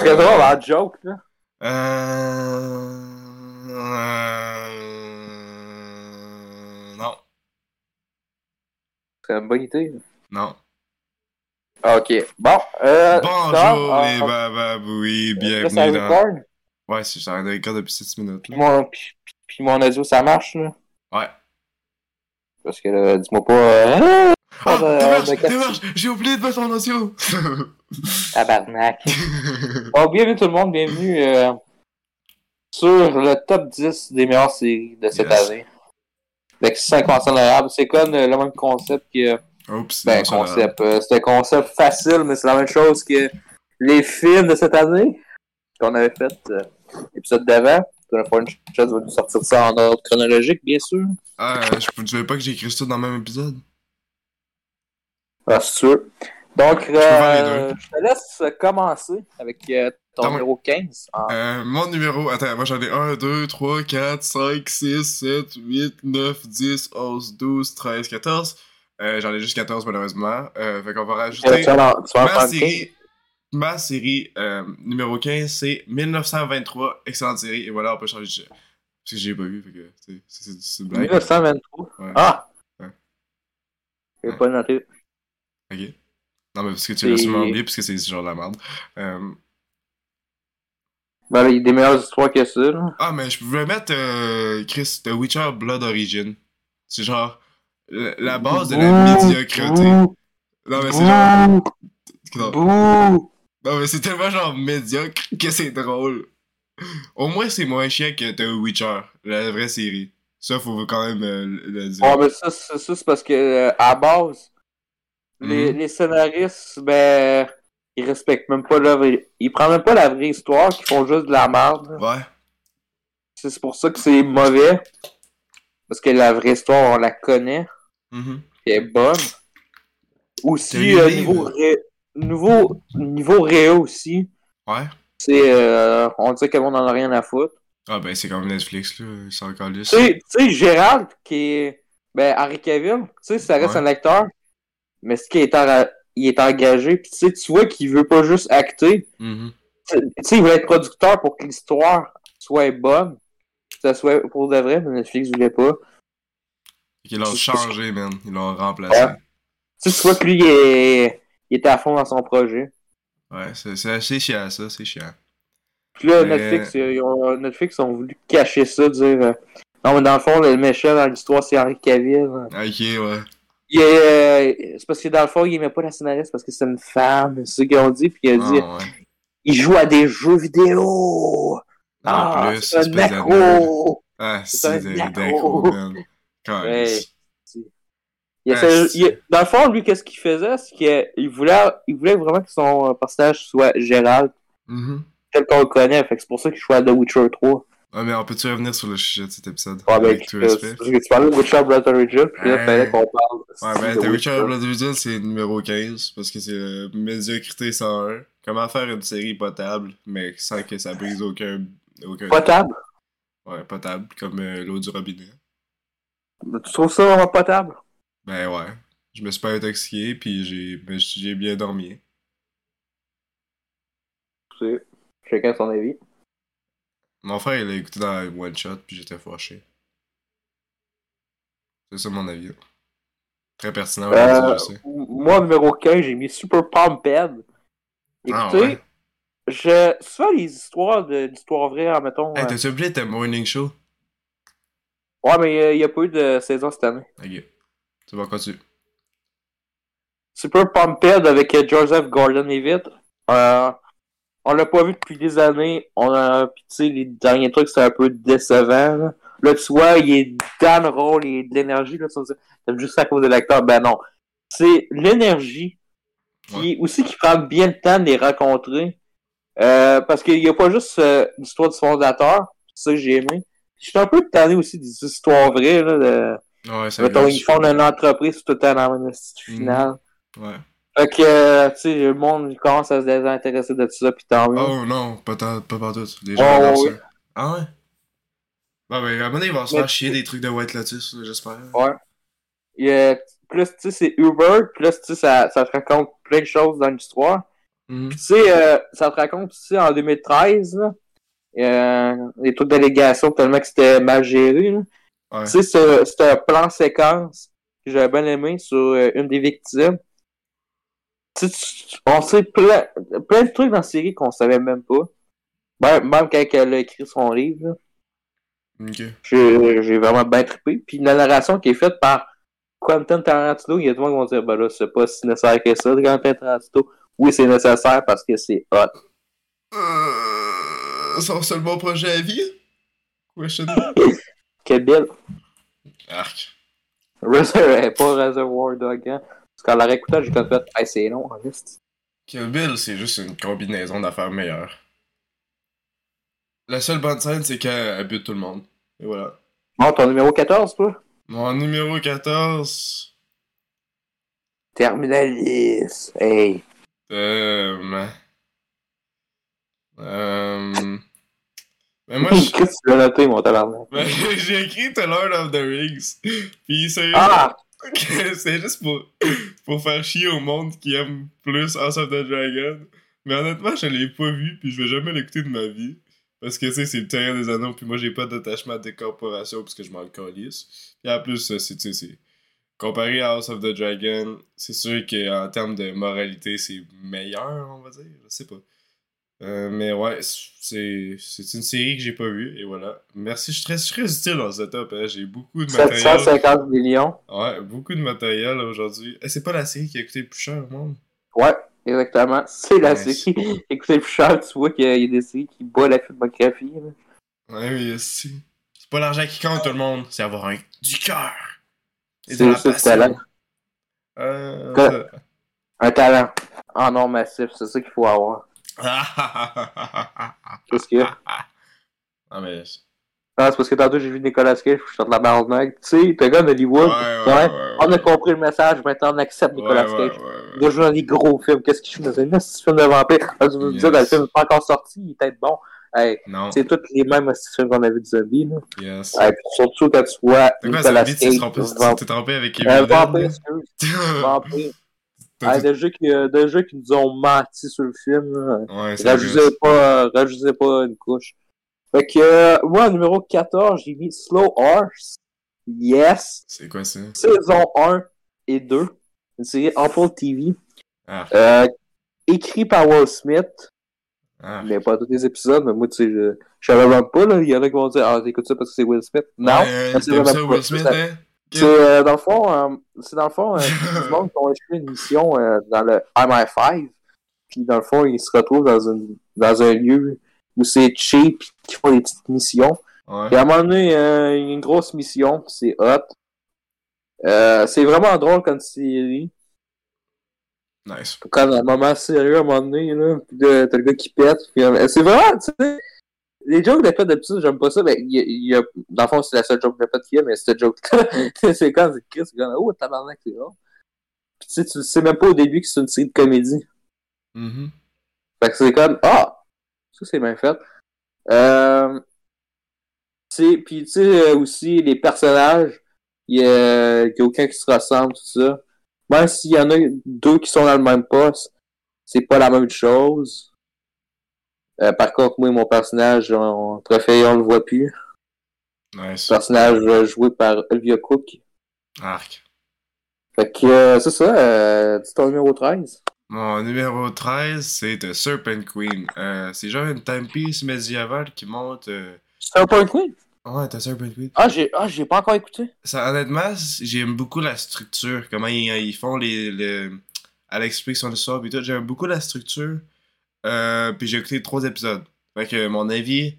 serait drôle en joke, là. Euh... euh... Non. C'est une bonne idée. Non. Ok. Bon. Euh, Bonjour ça, et euh, bah, oui, là, ça bienvenue dans... record. Ouais, c'est j'arrête de record depuis 6 minutes. Puis Là. mon, puis, puis- puis mon audio, ça marche, là. Ouais. Parce que là, dis-moi pas. Ah, démarche, quatre- démarche, j'ai oublié de mettre ton audio! tabarnak. Bon, bienvenue tout le monde, bienvenue euh, sur le top 10 des meilleures séries de cette Yes. année. Avec 5 concepts. C'est comme le même concept que. Oups, Ben, concept. euh, c'est un concept facile, mais c'est la même chose que les films de cette année qu'on avait fait euh, l'épisode d'avant. Pour fois, une chance va nous sortir ça en ordre chronologique, bien sûr. Ah, je ne savais pas que j'ai écrit ça dans le même épisode. Ah, c'est sûr. Donc, euh, je te laisse commencer avec euh, ton numéro 15. en- Euh, mon numéro, attends, moi j'en ai 1, 2, 3, 4, 5, 6, 7, 8, 9, 10, 11, 12, 13, 14. Euh, j'en ai juste 14 malheureusement. Fait qu'on va rajouter tu vas en- tu vas en ma prendre 15? série. Ma série numéro 15, c'est 1923, excellente série. Et voilà, on peut changer de sujet. Parce que j'ai pas vu, fait que c'est- une blague. 1923. Ouais. Ah! Ouais. Je vais Ouais. pas noter. Ok. Non, mais parce que tu l'as sûrement oublié, parce que c'est genre de la merde. Euh, Ben, il y a des meilleures histoires que ça. Là. Ah, mais je pouvais mettre euh, Chris, The Witcher Blood Origin. C'est genre la, la base de la médiocrité. Bouh! Non, mais c'est genre. Non, non, mais c'est tellement genre médiocre que c'est drôle. Au moins, c'est moins chiant que The Witcher, la vraie série. Ça, faut quand même euh, le dire. Ouais, mais ça, c'est ça, c'est parce que, euh, à base, les, Mhm. les scénaristes, ben, ils respectent même pas l'œuvre. Ils prennent même pas la vraie histoire, ils font juste de la merde. Ouais. C'est pour ça que c'est mauvais. Parce que la vraie histoire, on la connaît. Qui est bonne. Aussi, euh, niveau, ré... niveau, niveau réa aussi, Ouais. c'est, euh, on dit que le monde en a rien à foutre. Ah, ben, c'est comme Netflix, là. C'est encore lisse. Tu sais- tu sais, Gérald, qui est, ben, Henri Cavill, tu sais, ça reste Ouais. un acteur, mais ce qui est, en- il est engagé, puis tu sais, tu vois qu'il veut pas juste acter, Mhm. tu sais, il veut être producteur pour que l'histoire soit bonne, que ça soit pour de vrai, mais Netflix voulait pas. Ils l'ont changé, man. Ils l'ont remplacé. Ouais. Tu sais, tu vois que lui, il est, il est à fond dans son projet. Ouais, c'est c'est assez chiant, ça. C'est chiant. Puis là, Mais- Netflix, euh, ils ont, Netflix ont voulu cacher ça, dire euh, Non, mais dans le fond, le méchant dans l'histoire, c'est Henri Cavill. Ok, ouais. Il est, euh, c'est parce que dans le fond, il aimait pas la scénariste parce que c'est une femme, c'est ce qu'ils ont dit. Puis il a dit Ah, ouais. Il joue à des jeux vidéo. En Ah, plus, c'est un accro. Ah, C'est c'est un accro. Il Ah, essaie- c'est- il- dans le fond, lui, qu'est-ce qu'il faisait C'est qu'il voulait, il voulait vraiment que son euh, personnage soit Gérald, Mhm. tel qu'on le connaît. Fait que c'est pour ça qu'il jouait à The Witcher 3. Ah, mais on peut-tu revenir sur le sujet de cet épisode? Ouais, Avec tout respect. parce que tu parlais de Witcher Blood Origin, puis là, Ouais. fallait qu'on parle. Ouais, ben, The Witcher Blood Origin, c'est numéro 15, parce que c'est euh, médiocrité 101. Comment faire une série potable, mais sans que ça brise aucun... aucun... Potable? Ouais, potable, comme euh, l'eau du robinet. Tu trouves ça vraiment potable? Ben ouais. Je me suis pas intoxiqué, puis j'ai ben, bien dormi. C'est chacun son avis. Mon frère, il l'a écouté dans One Shot, puis j'étais fâché. C'est ça mon avis. Très pertinent, Euh, je sais. moi, numéro 15, j'ai mis Super Pumped. Ah, Écoutez, ouais? je, souvent les histoires de l'histoire vraie, mettons. Hey, euh, t'as-tu oublié ta morning show? Ouais, mais il n'y a pas eu de saison cette année. Ok. Tu vas continuer. Super Pumped avec euh, Joseph Gordon-Levitt. Euh, on l'a pas vu depuis des années. On a, pis tu sais, les derniers trucs, c'est un peu décevant. Là. Là, tu vois, il est dans le rôle, il y a de l'énergie. Là, c'est juste à cause de l'acteur? Ben non. C'est l'énergie qui aussi qui prend bien le temps de les rencontrer. Euh, parce qu'il n'y a pas juste euh, l'histoire du fondateur. C'est ça que j'ai aimé. Je suis un peu tanné aussi des histoires vraies. Là, de, Ouais, ça mettons, ils font une entreprise tout le temps dans le final. Ouais. Fait que, euh, tu sais, le monde commence à se désintéresser de tout ça, pis tant mieux. Oh non, pas, tant, pas partout. Les Oh, gens adorent oui. ça. Ah ouais? Bah ben, à un moment donné, ils vont se faire chier des trucs de White Lotus, j'espère. Ouais. Plus, tu sais, c'est Uber, plus, tu sais, ça, ça te raconte plein de choses dans l'histoire. Mhm. Tu sais, euh, ça te raconte aussi en 2013, là, euh, les trucs d'allégation tellement que c'était mal géré. là. Ouais. Tu sais, ce- c'était un plan séquence que j'avais bien aimé sur euh, une des victimes. On sait plein, plein de trucs dans la série qu'on savait même pas. Même, même quand elle a écrit son livre, j'ai vraiment bien trippé. Puis la narration qui est faite par Quentin Tarantino, il y a le monde qui vont dire, ben là, c'est pas si nécessaire que ça, Quentin Tarantino. Oui, c'est nécessaire parce que c'est hot. Euh, son seul bon projet à vie? Question. Quel belle. Arc. Reservoir, pas Reservoir Dog, hein. Parce qu'en la réécoutant, j'ai fait, hey, c'est long, en liste. Kill Bill, c'est juste une combinaison d'affaires meilleures. La seule bonne scène, c'est quand elle bute tout le monde. Et voilà. Bon, ton numéro 14, toi? Mon numéro 14. Terminalis. Hey. Euh. Euh. Mais moi, je- Qu'est-ce que tu l'as noté, mon tabarnak? ben, j'ai écrit The Lord of the Rings. Puis c'est Ah! c'est juste pour, pour faire chier au monde qui aime plus House of the Dragon. Mais honnêtement, je l'ai pas vu, puis je vais jamais l'écouter de ma vie. Parce que, tu sais, c'est le terrain des anneaux, puis moi, j'ai pas d'attachement à des corporations, parce que je m'en calisse. Et en plus, c'est, tu sais. Comparé à House of the Dragon, c'est sûr qu'en termes de moralité, c'est meilleur, on va dire. Je sais pas. Euh, mais ouais, c'est, c'est une série que j'ai pas vue, et voilà. Merci, je suis très, je suis très utile dans ce top, hein. J'ai beaucoup de matériel. 750 millions. Ouais, beaucoup de matériel aujourd'hui. Eh, c'est pas la série qui a coûté le plus cher au monde? Ouais, exactement. C'est la série. Écoutez le plus cher, tu vois qu'il y, a- a des séries qui battent la filmographie. là. Ouais, mais si. C'est pas l'argent qui compte, tout le monde. C'est avoir un... du cœur. Et de C'est aussi passion. talent. Euh... Un talent. En nom massif, c'est ça qu'il faut avoir. Qu'est-ce qu'il y a? Non, mais. Non, c'est parce que tantôt j'ai vu Nicolas Cage, je suis de la barnaque. Tu sais, t'es gars d'Hollywood. ouais, Ouais, ouais, On a compris le message, maintenant on accepte Nicolas Cage. Il a joué dans des gros films. Qu'est-ce qu'il joue dans un film de vampire? Ah, tu me Yes. dans le film pas encore sorti, il est peut-être bon. Hey, c'est tous les mêmes films qu'on a vu de zombies. Là. yes. Hey, surtout quand tu vois Nicolas Cage. tu t'es trompé avec Euh, Evil Dead? vampire, excuse. Vampire. T'as Hey, dit- déjà qu'ils déjà qu'ils nous ont menti sur le film. Ouais, Rajoutez pas, euh, rajoutez pas une couche. Fait que, euh, moi, numéro 14, j'ai mis Slow Horse. Yes. C'est quoi ça? Saison 1 et 2. Une série Apple TV. Ah, Euh, écrit par Will Smith. ah. Mais pas tous les épisodes, mais moi, tu sais, je, je savais même pas, là. Il y en a qui vont dire, ah, t'écoutes ça parce que c'est Will Smith. Non. Ouais, mais c'est ça. Will Smith, Ça- hein? C'est, euh, dans le fond, euh, c'est dans le fond, euh, du monde qui ont écrit une mission euh, dans le MI5. Puis dans le fond, ils se retrouvent dans, une, dans un lieu où c'est cheap, puis qui font des petites missions. Ouais. Et à un moment donné, il y a une grosse mission, c'est hot. C'est vraiment drôle comme série. Nice. Quand à un moment sérieux, à un moment donné, là, puis là, t'as le gars qui pète. Puis, euh, c'est vraiment, tu sais, les jokes de pète d'habitude, j'aime pas ça, mais il y a, il y a- dans le fond, c'est la seule joke de pète qu'il y a, mais cette joke-là, c'est quand c'est Chris, c'est comme, oh, tabarnak, c'est drôle. Puis tu sais, tu sais même pas au début que c'est une série de comédie. Mhm. Fait que c'est comme, ah, ça c'est bien fait. Euh, puis tu sais, euh, aussi, les personnages, il y a, y a aucun qui se ressemble, tout ça. Même s'il y en a deux qui sont dans le même poste, c'est pas la même chose. Euh, par contre, moi et mon personnage, on, on préfère, on le voit plus. Nice. Personnage euh, joué par Olivia Cook. Arc. Fait que, euh, c'est ça, euh, c'est ton numéro 13. Mon numéro 13, c'est The Serpent Queen. Euh, c'est genre une timepiece médiévale qui monte. euh, C'est un point Queen? Ouais, The Serpent Queen. Ah, j'ai, ah, j'ai pas encore écouté. Ça, honnêtement, j'aime beaucoup la structure. Comment ils, ils font les. les... Elle explique son histoire et tout. J'aime beaucoup la structure. Euh, puis j'ai écouté trois épisodes. Fait que mon avis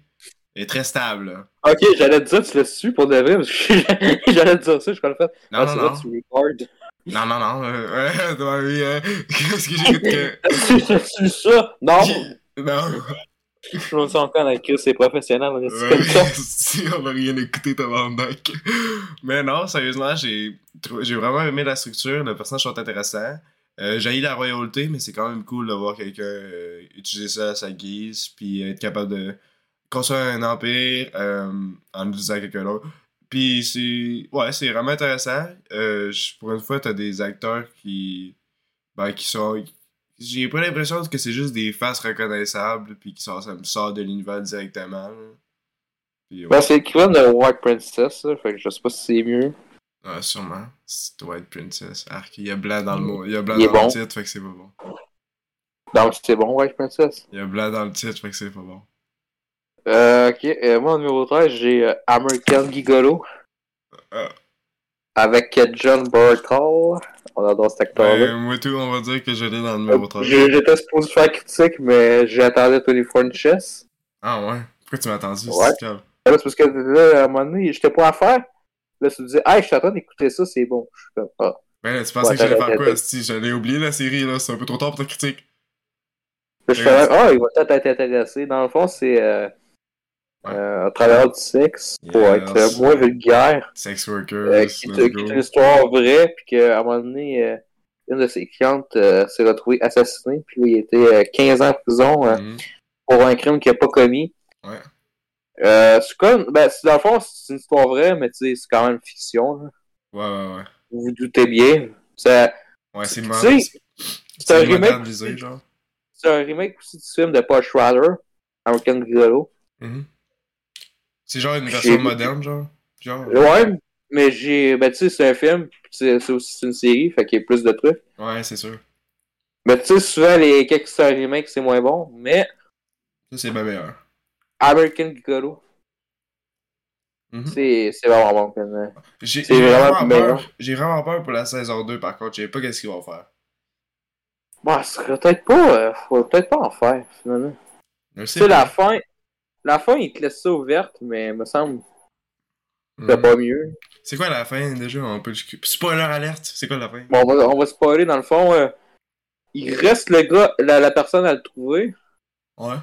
est très stable. là. Ok, j'allais te dire, tu l'as su pour de vrai, parce que j'allais te dire ça, je crois le fait. Non, ah, non, c'est non. vrai, tu recordes. Non, non, non. euh, ouais, toi, oui, hein. Qu'est-ce que j'écoute que. tu su ça? Non! Non. Je me sens encore avec Chris, c'est professionnel, on est Ouais, comme ça? si on a rien écouté, tabarnak. Mais non, sérieusement, j'ai trou- j'ai vraiment aimé la structure. Les personnages sont intéressants. Euh, j'ai la royauté, mais c'est quand même cool de voir quelqu'un euh, utiliser ça à sa guise, puis être capable de construire un empire euh, en utilisant quelqu'un d'autre. Puis c'est ouais, c'est vraiment intéressant. Euh, pour une fois, t'as des acteurs qui ben, qui sont j'ai pas l'impression que c'est juste des faces reconnaissables, puis qui sortent, ça me sort de l'univers directement. Ben, c'est l'équivalent de White Princess, là, fait que je sais pas si c'est mieux. Ah, sûrement. C'est White Princess. Arc, il y a blanc dans le mot. Il y a blanc Il est dans bon. le titre, fait que c'est pas bon. Donc, c'est bon, White Princess? Il y a blanc dans le titre, fait que c'est pas bon. Euh, ok, euh, moi, en numéro 13, j'ai euh, American Gigolo. Ah. Avec euh, John Burtall. On adore cet acteur-là. Ben, moi tout, on va dire que je l'ai dans le numéro 3. Je- J'étais supposé faire critique, mais j'attendais 24 Chess. Ah ouais? Pourquoi tu m'as attendu? Ouais. Là, c'est parce que là, à un moment donné, j'étais pas à faire. Là, tu me disais, hey, je suis en train d'écouter ça, c'est bon. Je suis comme, ah. Ben là, tu pensais Ouais, que j'allais faire quoi? Si j'allais oublier la série, là, c'est un peu trop tard pour ta critique. Je ah, il va peut-être être intéressé. Dans le fond, c'est euh, Ouais. euh, un travailleur du sexe pour être euh, moins vulgaire. Sex workers, euh, qui, est une histoire vraie, puis qu'à un moment donné, une de ses clientes s'est retrouvée assassinée, puis lui, il était euh, 15 ans en prison Mhm. pour un crime qu'il n'a pas commis. Ouais. Euh, c'est comme, ben, c'est- dans le fond, c'est une histoire vraie, mais tu sais, c'est quand même fiction. là. Ouais, ouais, ouais. Vous vous doutez bien. Ça- Ouais, c'est Tu mo- sais, c'est- un remake. C'est un remake aussi du film de Paul Schrader, American Gigolo. Mhm. C'est genre une version moderne, genre? Genre. Ouais, mais j'ai. Ben, tu sais, c'est un film, c'est aussi une série, fait qu'il y a plus de trucs. Ouais, c'est sûr. Mais tu sais, souvent, les quelques c'est un remake, c'est moins bon. Mais Ça, c'est bien meilleur. American Gigolo, Mhm. c'est c'est vraiment bon. quand même. J'ai vraiment peur. J'ai vraiment peur pour la saison 2, par contre. Je sais pas qu'est-ce qu'ils vont faire. Bon, ce serait peut-être pas. euh, faut peut-être pas en faire, finalement. Tu sais la fin. La fin, il te laisse ça ouverte, mais il me semble c'est Mhm. pas mieux. C'est quoi la fin déjà? On peut... Spoiler alerte, c'est quoi la fin? Bon, on va, on va spoiler dans le fond. euh, il reste le gars, la, la personne à le trouver. Ouais.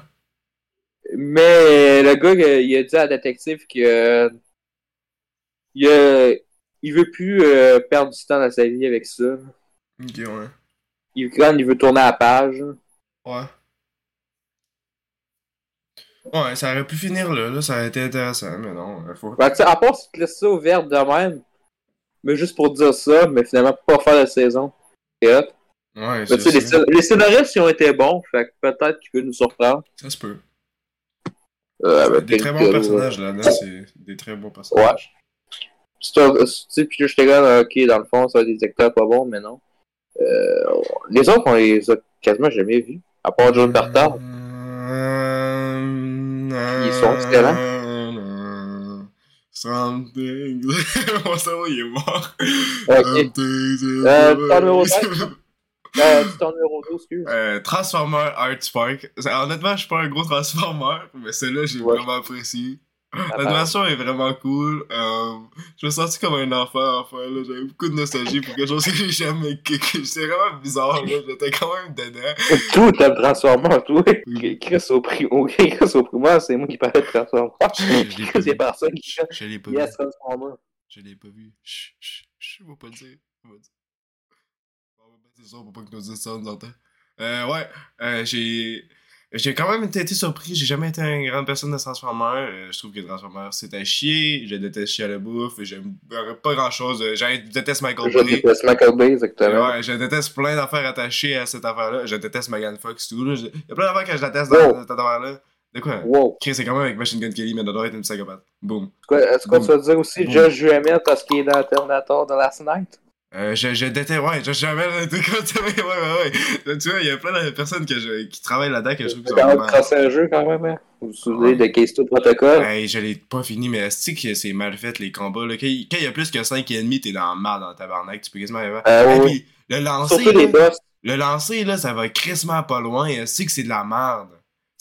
Mais le gars, euh, il a dit à la détective que euh, il, a- il veut plus euh, perdre du temps dans sa vie avec ça. Ok, ouais. Il, quand il veut tourner à la page. Ouais. Ouais, ça aurait pu finir là, là, ça aurait été intéressant, mais non, il faut. Ben, tu sais, à part si tu laisses ça ouvert de même, mais juste pour dire ça, mais finalement pas faire de saison. C'est. Ouais, c'est les, les scénaristes ils ont été bons, fait que peut-être qu'il peut nous surprendre. Ça se peut. Euh, des très bons personnages là-dedans, c'est des très bons personnages. C'est un- Tu sais, puis là, j'étais comme, ok, dans le fond, ça va être des acteurs pas bons, mais non. Euh, les autres, on les a quasiment jamais vus. À part John Bertard. Ils sont excellents. Something. Mon cerveau, il est mort. Something. Euh, ton numéro 5? Euh, c'est ton numéro 12, excuse. Euh, Transformer Art Spark. Honnêtement, je suis pas un gros Transformer, mais celle-là, j'ai Ouais. vraiment apprécié. L'animation est vraiment cool. Euh, je me sentis comme un enfant, enfin, là. J'avais beaucoup de nostalgie pour quelque chose que j'ai jamais. C'est vraiment bizarre, là. J'étais quand même dedans. Tout t'aimes Transformers, toi? Chris au prix, Chris au primaire, c'est moi qui parlais de. Je pas Chris, vu. c'est personne qui chante. Je l'ai pas Yes, vu. Transformers. Je l'ai pas vu. Chut, chut, chut, on va pas le dire. On va dire. On va son pour pas que nos auditeurs nous entendent. Euh, ouais, euh, j'ai. J'ai quand même été surpris, j'ai jamais été une grande personne de Transformers. Euh, je trouve que Transformers c'est à chier, je déteste chier à la bouffe, j'aime pas grand chose. Je déteste Michael Je Bay. déteste Michael Bay, exactement. Ouais, je déteste plein d'affaires attachées à cette affaire-là. Je déteste Megan Fox tout. Là. Je- Il y a plein d'affaires que je déteste dans cette affaire-là. De quoi? Wow. Chris, c'est quand même avec Machine Gun Kelly, mais ça doit être une psychopathe. Boom. C'est est-ce que tu vas dire aussi Boom. Josh Duhamel parce qu'il est dans Terminator de Last Night? Euh, je, je déteste, ouais, je jamais été comme ça, ouais, ouais, ouais. Tu vois, il y a plein de personnes que je, qui travaillent là-dedans que je trouve que C'est vraiment. un jeu quand même, hein? Vous vous souvenez Ouais. de Case 2 Protocol? Hey, je l'ai pas fini, mais est-ce que c'est mal fait les combats là? Quand il y a plus que 5 ennemis, t'es dans le mal dans le tabarnak, tu peux quasiment arriver. Euh, Et ouais, puis, le lancer, Surtout les là, boss. le lancer, là, ça va crissement pas loin. Est-ce que c'est de la merde?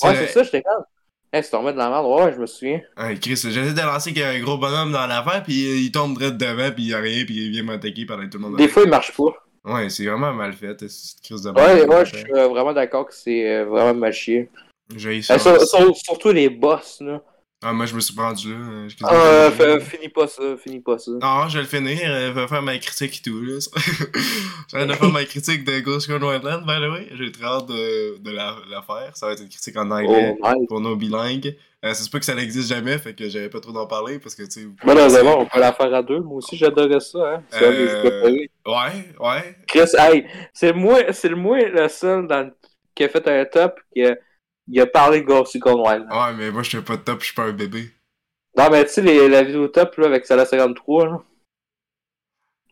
Ouais, c'est ça, j'étais quand Hey, c'est tombé de la merde. Ouais, je me souviens. Ouais, Chris, j'essaie de lancer qu'il y a un gros bonhomme dans l'affaire, puis il tombe direct devant, puis il y a rien, puis il vient m'attaquer pendant tout le monde. Des fois, il marche pas. Ouais, c'est vraiment mal fait, cette crise de Ouais, ouais, je suis euh, vraiment d'accord que c'est euh, vraiment mal chier. J'ai Euh, ça. sur- sur- surtout les boss, là. Ah, moi, je me suis rendu là. euh, Ah, terminé. euh, finis pas ça, finis pas ça. Non, je vais le finir, euh, je vais faire ma critique et tout, là. je viens de faire ma critique de Ghost Gun Wildland, by the way. J'ai très hâte de, de la, la faire. Ça va être une critique en anglais Oh, nice. pour nos bilingues. Euh, c'est pas que ça n'existe jamais, fait que j'avais pas trop d'en parler parce que, tu sais. Mais non, on peut la faire à deux. Moi aussi, j'adorais ça, hein. C'est Euh. Ouais, ouais. Chris, hey, c'est moi, c'est le moi le seul dans qui a fait un top qui a, il a parlé de Ghost Recon Wildland. Ouais, mais moi, je suis pas top, je suis pas un bébé. Non, mais tu sais, la vidéo top, là, avec Salah 53, là.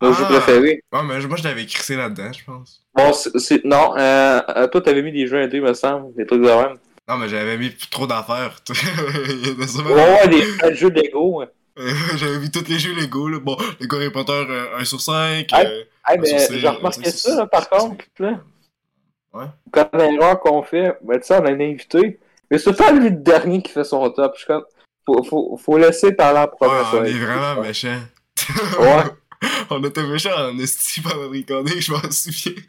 Mon jeu Ah. préféré. Ouais, mais moi, je l'avais crissé là-dedans, je pense. Bon, c'est, non, euh, euh, toi, t'avais mis des jeux indés, me semble, des trucs de même. Non, mais j'avais mis trop d'affaires. Il y en a sûrement- Ouais, ouais, des des jeux Lego. Euh, J'avais mis tous les jeux Lego, là. Bon, Lego Harry Potter euh, 1 sur 5. Ah, euh, Hey, Ah, mais j'ai remarqué ça, là, par contre, là. Ouais. Comme l'erreur qu'on fait, ben, sais, on a un invité, mais c'est pas lui le dernier qui fait son top. Je suis comme, faut, faut, faut laisser parler en Ouais, premier. on ça. est vraiment méchants. Ouais. on était méchants en esti pendant le recorder, je m'en souviens.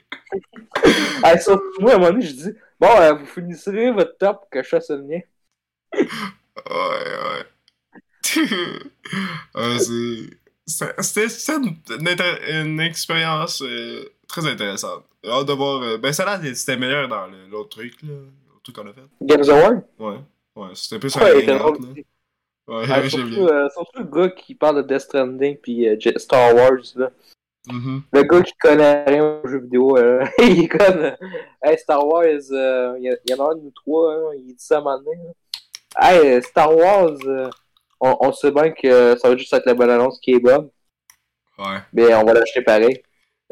Hey, moi, à un moment donné, je dis, bon, euh, vous finissez votre top pour que je fasse le mien. Ouais, ouais. Ouais, c'est. c'est- C'était une expérience euh, très intéressante. Hâte de voir. euh, ben, ça l'air c'était meilleur dans l'autre truc, là. L'autre truc qu'on a fait. Games Award? Ouais. Ouais, c'était plus Ouais, un drôle. là. Ouais, Ouais, surtout, euh, surtout le gars qui parle de Death Stranding puis euh, Star Wars, là. Mhm. Le gars qui connaît rien aux jeux vidéo, euh, il est comme, hey, Star Wars, il y, en a un de nous trois, hein, il dit ça à un moment donné. là. Hey, Star Wars, on, on sait bien que ça va juste être la bonne annonce qui est bonne, Ouais. mais on va l'acheter pareil.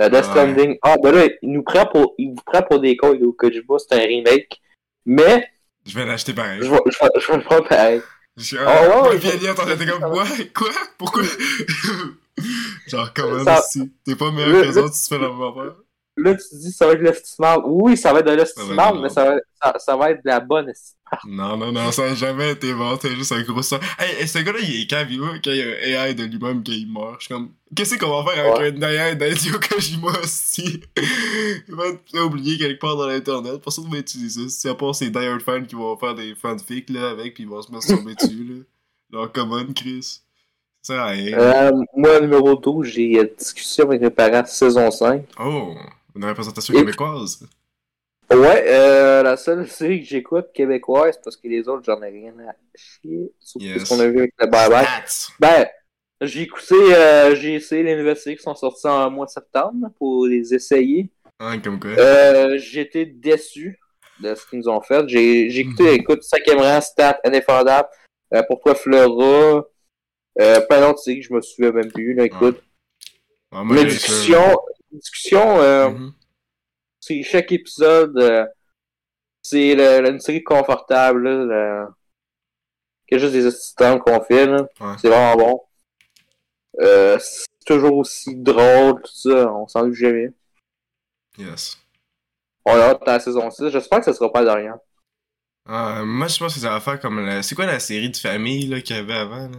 Euh, Death Ouais. Stranding, ah, ben là, il nous prend pour, il vous prend pour des cons, Kojima, c'est un remake, mais Je vais l'acheter pareil. je vais, je vais, je vais le prendre pareil. Je Oh, ouais, ouais, ouais, puis Elliot, on était comme, quoi? Quoi? Pourquoi? Genre, comment Ça- si T'es pas meilleur Le- que les le- autres, tu fais la même affaire? Là, tu te dis, ça va être l'estimable. Oui, ça va être de être mais ça va, ça, ça va être de la bonne estimable. Non, non, non, ça a jamais été bon, c'est juste un gros son. Hey, ce gars-là, il est cave, il y a un AI de lui-même qui meurt. Je suis comme, qu'est-ce qu'on va faire avec un AI d'Hideo Kojima aussi? il va être oublié quelque part dans l'internet, personne va utiliser ça. Si à part ces Hard fans qui vont faire des fanfics, là, avec, pis ils vont se masturber dessus, là. Genre, come on, Chris. Ça rien. Euh, moi, numéro 12, j'ai discussion avec mes parents, saison 5. Oh, une représentation Et- québécoise. Ouais, euh, la seule série que j'écoute québécoise, parce que les autres, j'en ai rien à chier. Surtout Yes. ce qu'on a vu avec le Bye Bye. Stats. Ben, j'ai écouté, euh, j'ai essayé les nouvelles séries qui sont sorties en mois de septembre pour les essayer. Hein, comme quoi. Euh, été déçu de ce qu'ils nous ont fait. J'ai j'ai écouté, Mhm. écoute, 5e rang, Stat, Indéfendable, euh, Pourquoi Flora, plein d'autres séries que je me souviens même plus, là, écoute. Ah, moi, discussion, euh, Mhm. c'est chaque épisode, euh, c'est une série confortable, là, le- qu'il y a juste des assistants qu'on fait. Ouais. C'est vraiment bon. Euh, c'est toujours aussi drôle, tout ça, on s'en doute jamais. Yes. On a hâte à la saison 6, j'espère que ça sera pas le dernier. Ah, moi, je pense que ça va faire comme la... C'est quoi la série de famille qu'il y avait avant, là?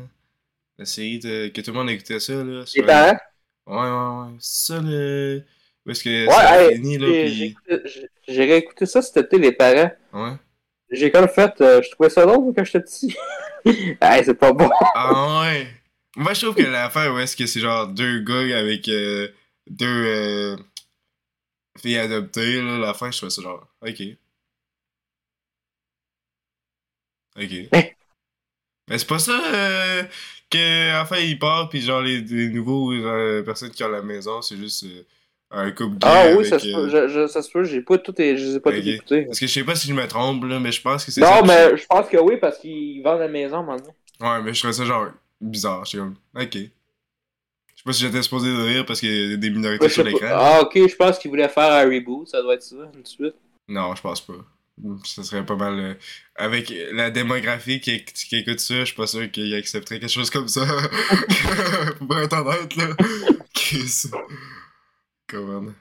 La série de... que tout le monde écoutait ça, là? sur- Les parents? Ouais, ouais, ouais. C'est ça, le... Où est-ce que Ouais, hey, fini, là, j'ai- pis... réécouté ça cet été, les parents. Ouais. J'ai comme fait, euh, je trouvais ça drôle quand j'étais petit. hey, c'est pas bon. Ah ouais! Moi, je trouve que l'affaire où est-ce que c'est genre deux gars avec euh, deux euh, filles adoptées, là, la fin, je trouve ça genre... Ok. Ok. Hein? Mais c'est pas ça euh, que à la fin il part pis genre les, les nouveaux euh, personnes qui ont la maison c'est juste euh, un couple gay Ah oui, avec, ça se euh, peut, je, je- ça se peut, j'ai pas tout, é- je les ai pas tout écoutés. parce que je sais pas si je me trompe là mais je pense que c'est Non, mais je pense que oui, parce qu'ils vendent la maison maintenant. ouais mais je trouvais ça genre bizarre je suis comme ok je sais pas si j'étais supposé de rire parce qu'il y a des minorités Ouais, sur sais l'écran. Ah, ok, je pense qu'ils voulaient faire un reboot, ça doit être ça, tout de suite. non je pense pas ça serait pas mal euh, avec la démographie qui, qui écoute ça je suis pas sûr qu'il accepterait quelque chose comme ça pour être honnête là Chris. Comment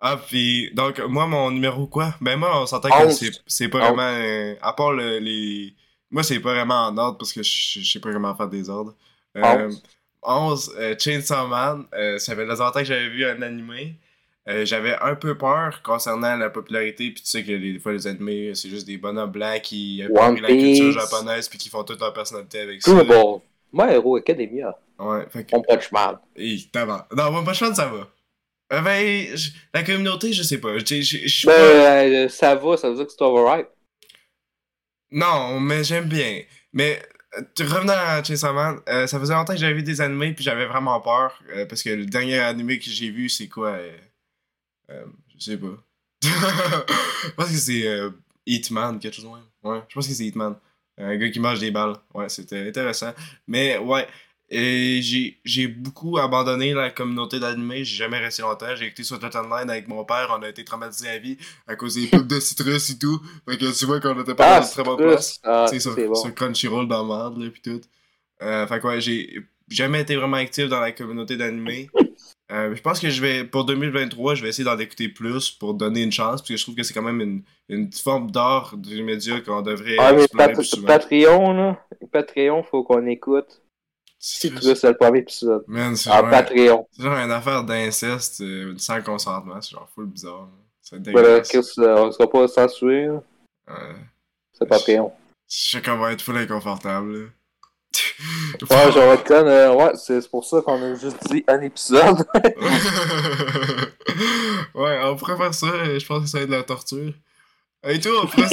Ah, puis, donc, moi, mon numéro quoi? Ben, moi, on s'entend que c'est, c'est pas vraiment. euh, à part le- les. Moi, c'est pas vraiment en ordre parce que je sais pas comment faire des ordres. Euh, Onze. 11, euh, Chainsaw Man. euh, ça fait longtemps que j'avais vu un animé. Euh, j'avais un peu peur concernant la popularité, puis tu sais que des fois les animés, c'est juste des bonhommes blancs qui approprient la culture japonaise, puis qui font toute leur personnalité avec ça. bon. My Hero Academia. Ouais, fait que... On punch mal. Et t'as Non, One Punch Man, ça va. Euh, ben, la communauté, je sais pas. Je, je, je ben, pas... Euh, ça va, ça veut dire que c'est overhype. Non, mais j'aime bien. Mais revenant à Chainsaw Man, euh, ça faisait longtemps que j'avais vu des animés puis j'avais vraiment peur euh, parce que le dernier animé que j'ai vu c'est quoi euh, Je sais pas. je pense que c'est Hitman, quelque chose de même. Ouais, je pense que c'est Hitman. Un gars qui mange des balles. Ouais, c'était intéressant. Mais ouais, et j'ai beaucoup abandonné la communauté d'animé, j'ai jamais resté longtemps. J'ai écouté sur Online avec mon père, on a été traumatisé à vie à cause des pubs de citrus et tout. Fait que tu vois qu'on était pas ah, dans une très bonne place. Ah, sur, sur Crunchyroll dans merde, là, pis tout. Euh, fait que ouais, j'ai jamais été vraiment actif dans la communauté d'animé. Euh, je pense que je vais, pour 2023, je vais essayer d'en écouter plus pour donner une chance, parce que je trouve que c'est quand même une, une forme d'art du média qu'on devrait ah, mais Patreon, là, Patreon, faut qu'on écoute. Si tu veux, c'est le premier épisode. Man, c'est en Patreon. C'est genre une affaire d'inceste euh, sans consentement. C'est genre full bizarre. C'est dégueulasse. Chris, euh, on sera pas censuré. Ouais. C'est Patreon. Je sais va être full inconfortable. Là. Ouais, genre, con, euh, ouais, c'est pour ça qu'on a juste dit un épisode. ouais, on pourrait faire ça. Je pense que ça va être de la torture. Et toi, on pourrait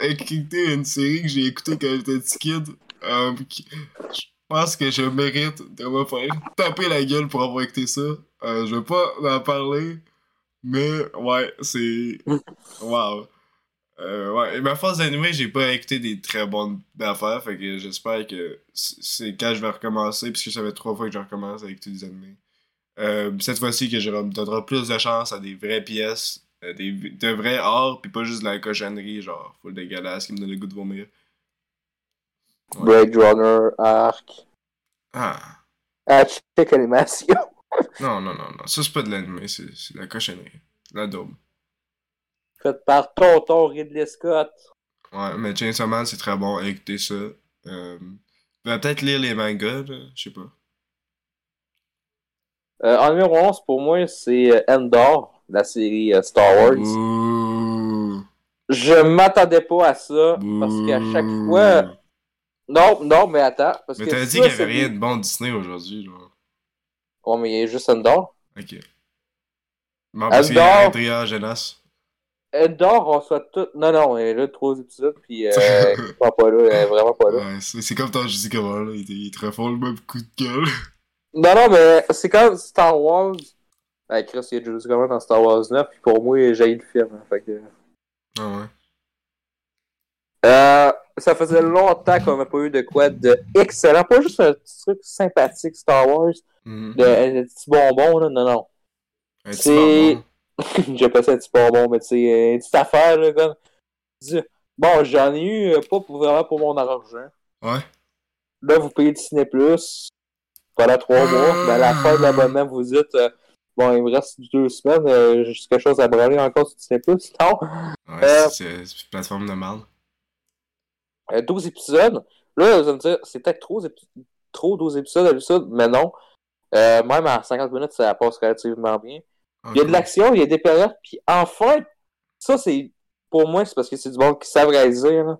écouter une série que j'ai écoutée quand j'étais petit kid. Euh, qui pense que je mérite de me faire taper la gueule pour avoir écouté ça. Euh, je vais pas en parler, mais ouais, c'est. Waouh! Euh, ouais, ma phase d'animé, j'ai pas écouté des très bonnes affaires, fait que j'espère que c'est quand je vais recommencer, puisque ça fait trois fois que je recommence à écouter des animés. Euh, cette fois-ci, que je me donnera plus de chance à des vraies pièces, des, de vrais arts, puis pas juste de la cochonnerie, genre full dégueulasse qui me donne le goût de vomir. Blade Runner, Arc. Ah. Ah, check animation? non, non, non, non. Ça, c'est pas de l'anime, c'est de la cochonnerie. La daube. Fait par Tonton Ridley Scott. Ouais, mais Chainsaw Man, c'est très bon. Écoutez ça. Euh, peut-être lire les mangas, je sais pas. Euh, en numéro 11, pour moi, c'est euh, Endor, la série euh, Star Wars. Ouh. Je m'attendais pas à ça, parce qu'à chaque fois, non, non, mais attends. Parce mais t'as dit qu'il y avait rien de bon Disney aujourd'hui, genre. Oh, mais il y a juste Endor. Ok. Non, parce qu'il y a Andrea Genas. Endor, on soit tout. Non, non, il est là trois épisodes, puis euh, il est pas là, il est vraiment pas là. Ouais, c'est comme ton je dis comment, là, il, te refont le même coup de gueule. Non, non, mais c'est comme Star Wars. Ben, Chris, il y a dans Star Wars 9, puis pour moi, j'ai eu le film, hein, fait que. Ah ouais. Euh, ça faisait longtemps qu'on n'a pas eu de quoi de excellent. Pas juste un petit truc sympathique Star Wars, mm de, un petit bonbon, là. Non, non. Petit bonbon. J'ai passé un petit bonbon, mais tu sais, une petite affaire, là, comme. Bon, j'en ai eu euh, pas pour, vraiment pour mon argent. Ouais. Là, vous payez Disney Plus pendant trois ah. mois. Mais à la fin de l'abonnement, vous dites euh, Bon, il me reste deux semaines, euh, j'ai quelque chose à branler encore sur Disney Plus. Non? Ouais, euh, c'est une plateforme de mal. 12 euh, épisodes. Là, vous allez me dire, c'est peut-être trop, trop 12 épisodes à l'épisode, mais non. Euh, même à 50 minutes, ça passe relativement bien. Il y a de l'action, il y a des périodes, puis enfin, ça, c'est pour moi, c'est parce que c'est du monde qui savent réaliser. Là.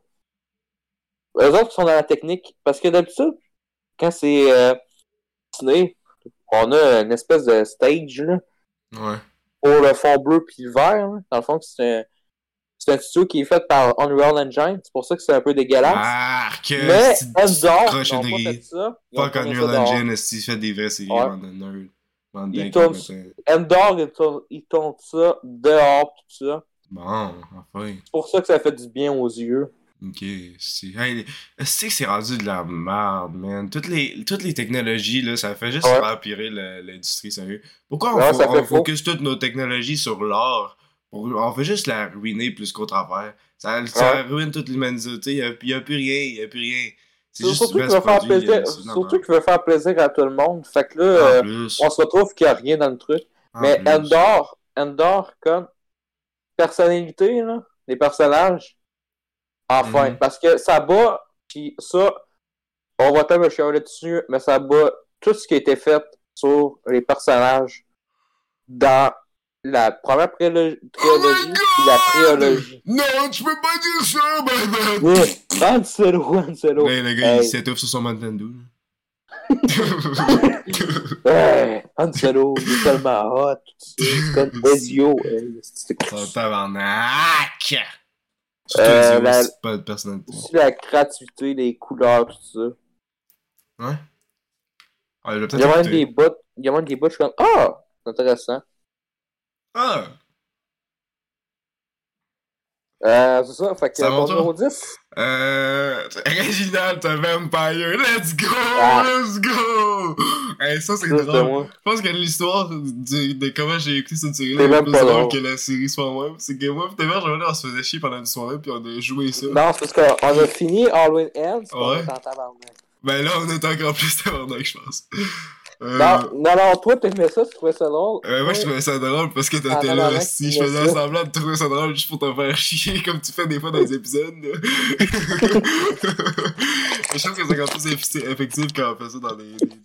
Eux autres sont dans la technique, parce que d'habitude, quand c'est euh, on a une espèce de stage là, ouais. pour le fond bleu puis le vert. Là. Dans le fond, c'est un c'est un studio qui est fait par Unreal Engine, c'est pour ça que c'est un peu dégueulasse. Ah, que Mais Endor, cochonnerie. pas fait ça. Fuck Unreal Engine, s'il fait des vraies séries, ouais. nerd? Il tourne, Endor, il tourne, il tourne ça dehors, tout ça. Bon, enfin. C'est pour ça que ça fait du bien aux yeux. Ok, c'est. Hey, c'est que c'est rendu de la merde, man. Toutes les, toutes les technologies, là, ça fait juste ouais. empirer l'industrie, sérieux. Pourquoi on, focus toutes nos technologies sur l'or on veut juste la ruiner plus qu'au travers. Ça, ça ruine toute l'humanité. Il n'y a, plus rien. Il n'y a plus rien. Surtout qu'il veut, faire plaisir, surtout qu'il veut faire plaisir à tout le monde. Fait que là, euh, on se retrouve qu'il n'y a rien dans le truc. En Mais plus. Endor, Endor, comme personnalité, là, les personnages, enfin. Mm -hmm. Parce que ça bat, puis ça, on va te me chialer dessus, mais ça bat tout ce qui a été fait sur les personnages dans la première prélo- Oh trilogie, puis la préologie. Non, tu peux pas dire ça, Batman! Ouais, Han Solo, Han Solo. Là, le gars, il s'étouffe sur son Nintendo. Ouais, Han Solo, il est tellement hot. C'est comme Ezio. C'est Son tabarnak! Surtout Euh, Ezio, la- c'est pas de personnalité. aussi la créativité, les couleurs, tout ça. Ouais? Ah, Il y a même des bouts, il y a même des bouts, je suis comme, ah, c'est intéressant. Ah! Euh, c'est ça, fait que, Ça bon numéro 10. Euh. Reginald, the Vampire, let's go! Ah. Let's go! Hey, ça, c'est drôle. Je pense que l'histoire de comment j'ai écouté cette série-là est plus drôle que la série soit moi. C'est que moi, pis Théma, on se faisait chier pendant une soirée, puis on a joué ça. Non, c'est parce qu'on a fini Halloween Ends, puis on Ouais. est en tabarnak. Ben là, on est encore plus tabarnak, je pense. Euh, Non, non, non, toi, t'aimais ça, tu trouvais ça drôle. euh, moi, je trouvais ça drôle parce que Ah, t'étais non, là. non, si je faisais semblant de trouver ça drôle juste pour te faire chier, comme tu fais des fois dans les épisodes. je trouve que c'est encore plus effectif quand on fait ça dans les. les- quand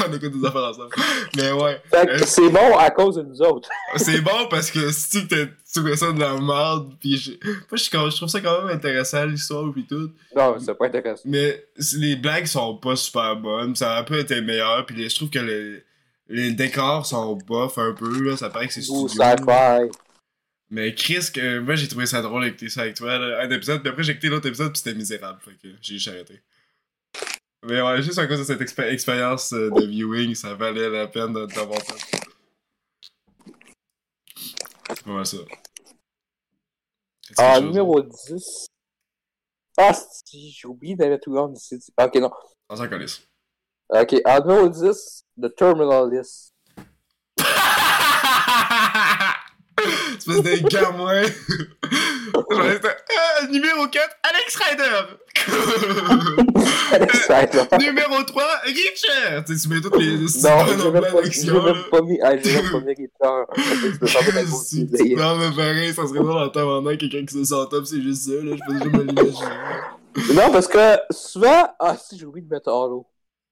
on écoute des affaires ensemble. Mais ouais. Euh, c'est bon à cause de nous autres. C'est bon parce que si tu trouvais ça de la merde, pis je... Moi, je, trouve ça quand même intéressant, l'histoire pis tout. Non, c'est pas intéressant. Mais les blagues sont pas super bonnes, ça aurait pu être meilleur, les- je trouve que les, les décors sont bof un peu, là, ça paraît que c'est studio. sci-fi. Mais Chris, que, moi j'ai trouvé ça drôle d'écouter ça avec toi, là, un épisode, puis après j'ai écouté l'autre épisode, pis c'était misérable, fait que j'ai juste arrêté. Mais ouais, juste à cause de cette expé- expérience euh, de viewing, ça valait la peine d'avoir ça. C'est pas mal ça. Ah, numéro 10. Ah, si, j'ai oublié d'aller tout le monde ici. Ok, non. On s'en calisse. Ok, en numéro 10, The Terminal List. Espèce de gamin. J'en étais, euh, numéro 4, Alex Ryder. Excitement. numéro 3, Richard. Tu sais, tu mets toutes les Non, j'ai même, pas- j'ai là. même pas mis. Ah, j'ai même pas mis Richard. Non, mais pareil, ça serait drôle en temps quelqu'un qui se sent top, c'est juste ça, là. Je peux déjà me l'imaginer. Non, parce que souvent. Ah, si, j'ai oublié de mettre Halo.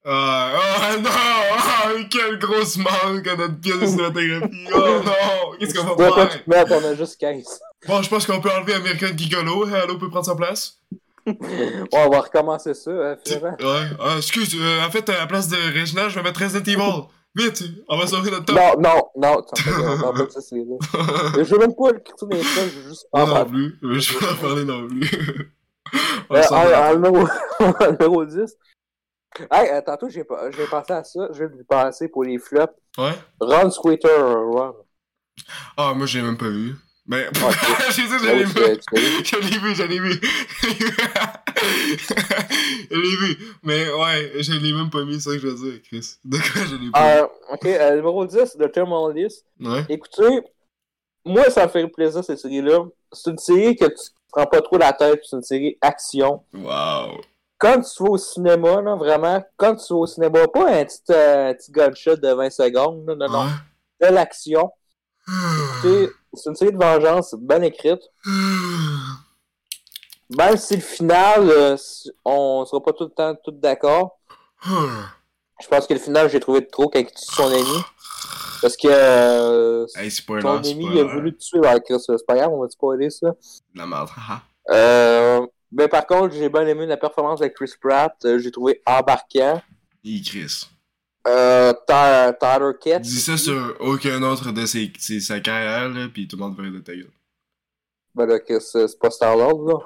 Ah, oh non! Ah, quelle grosse manque à notre pièce de cinématographie! Oh non! Qu'est-ce qu'on Tu va pas faire? tout mettre, on a juste 15. Bon, je pense qu'on peut enlever American Gigolo. Hello peut prendre sa place. Bon, on va recommencer ça, hein, finalement. Ouais, ah, excuse, euh, en fait, à la place de Reginald, je vais mettre Resident Evil. Vite, on va sauver notre top. Non, non, non, tu en parles pas ça, c'est. Je veux même pas le critique des ça, je veux juste Moi non parler. plus, Euh, je vais pas en parler non plus. Euh, s'en en, va. en numéro, en numéro 10. Hey, euh, tantôt, j'ai pas- j'ai pensé à ça. Je vais lui penser pour les flops. Ouais? Run, Squatter, Run. Ah, moi, je l'ai même pas vu. Mais, j'ai dit, je oui, l'ai tu vu. tu l'as vu. Je l'ai vu, je l'ai vu. je l'ai vu. Mais ouais, je l'ai même pas mis, c'est ça que je veux dire, Chris. De quoi je l'ai pas Euh, ok, euh, numéro 10, The Terminal List. Ouais. Écoutez, moi, ça me fait plaisir, cette série-là. C'est une série que tu te prends pas trop la tête, c'est une série action. Wow. Quand tu vas au cinéma, là, vraiment, quand tu vas au cinéma, pas un petit, euh, petit gunshot de 20 secondes, là, non, non, de l'action. C'est c'est une série de vengeance bien écrite. Même si le final, euh, on sera pas tout le temps tout d'accord. Je pense que le final, j'ai trouvé trop quand il tue son ami. Parce que euh, Hey, spoiler, ami il a voulu te tuer. Chris, c'est pas grave, on va te spoiler ça. La merde. Euh, mais par contre, j'ai bien aimé la performance de Chris Pratt. Euh, j'ai trouvé embarquant. Il Chris. Euh, Ty- Tyler Kett. Dis ça sur aucun autre de ses, ses, sa carrière, là, pis tout le monde va de ta gueule. Ben là, euh, c'est pas Star-Lord, là.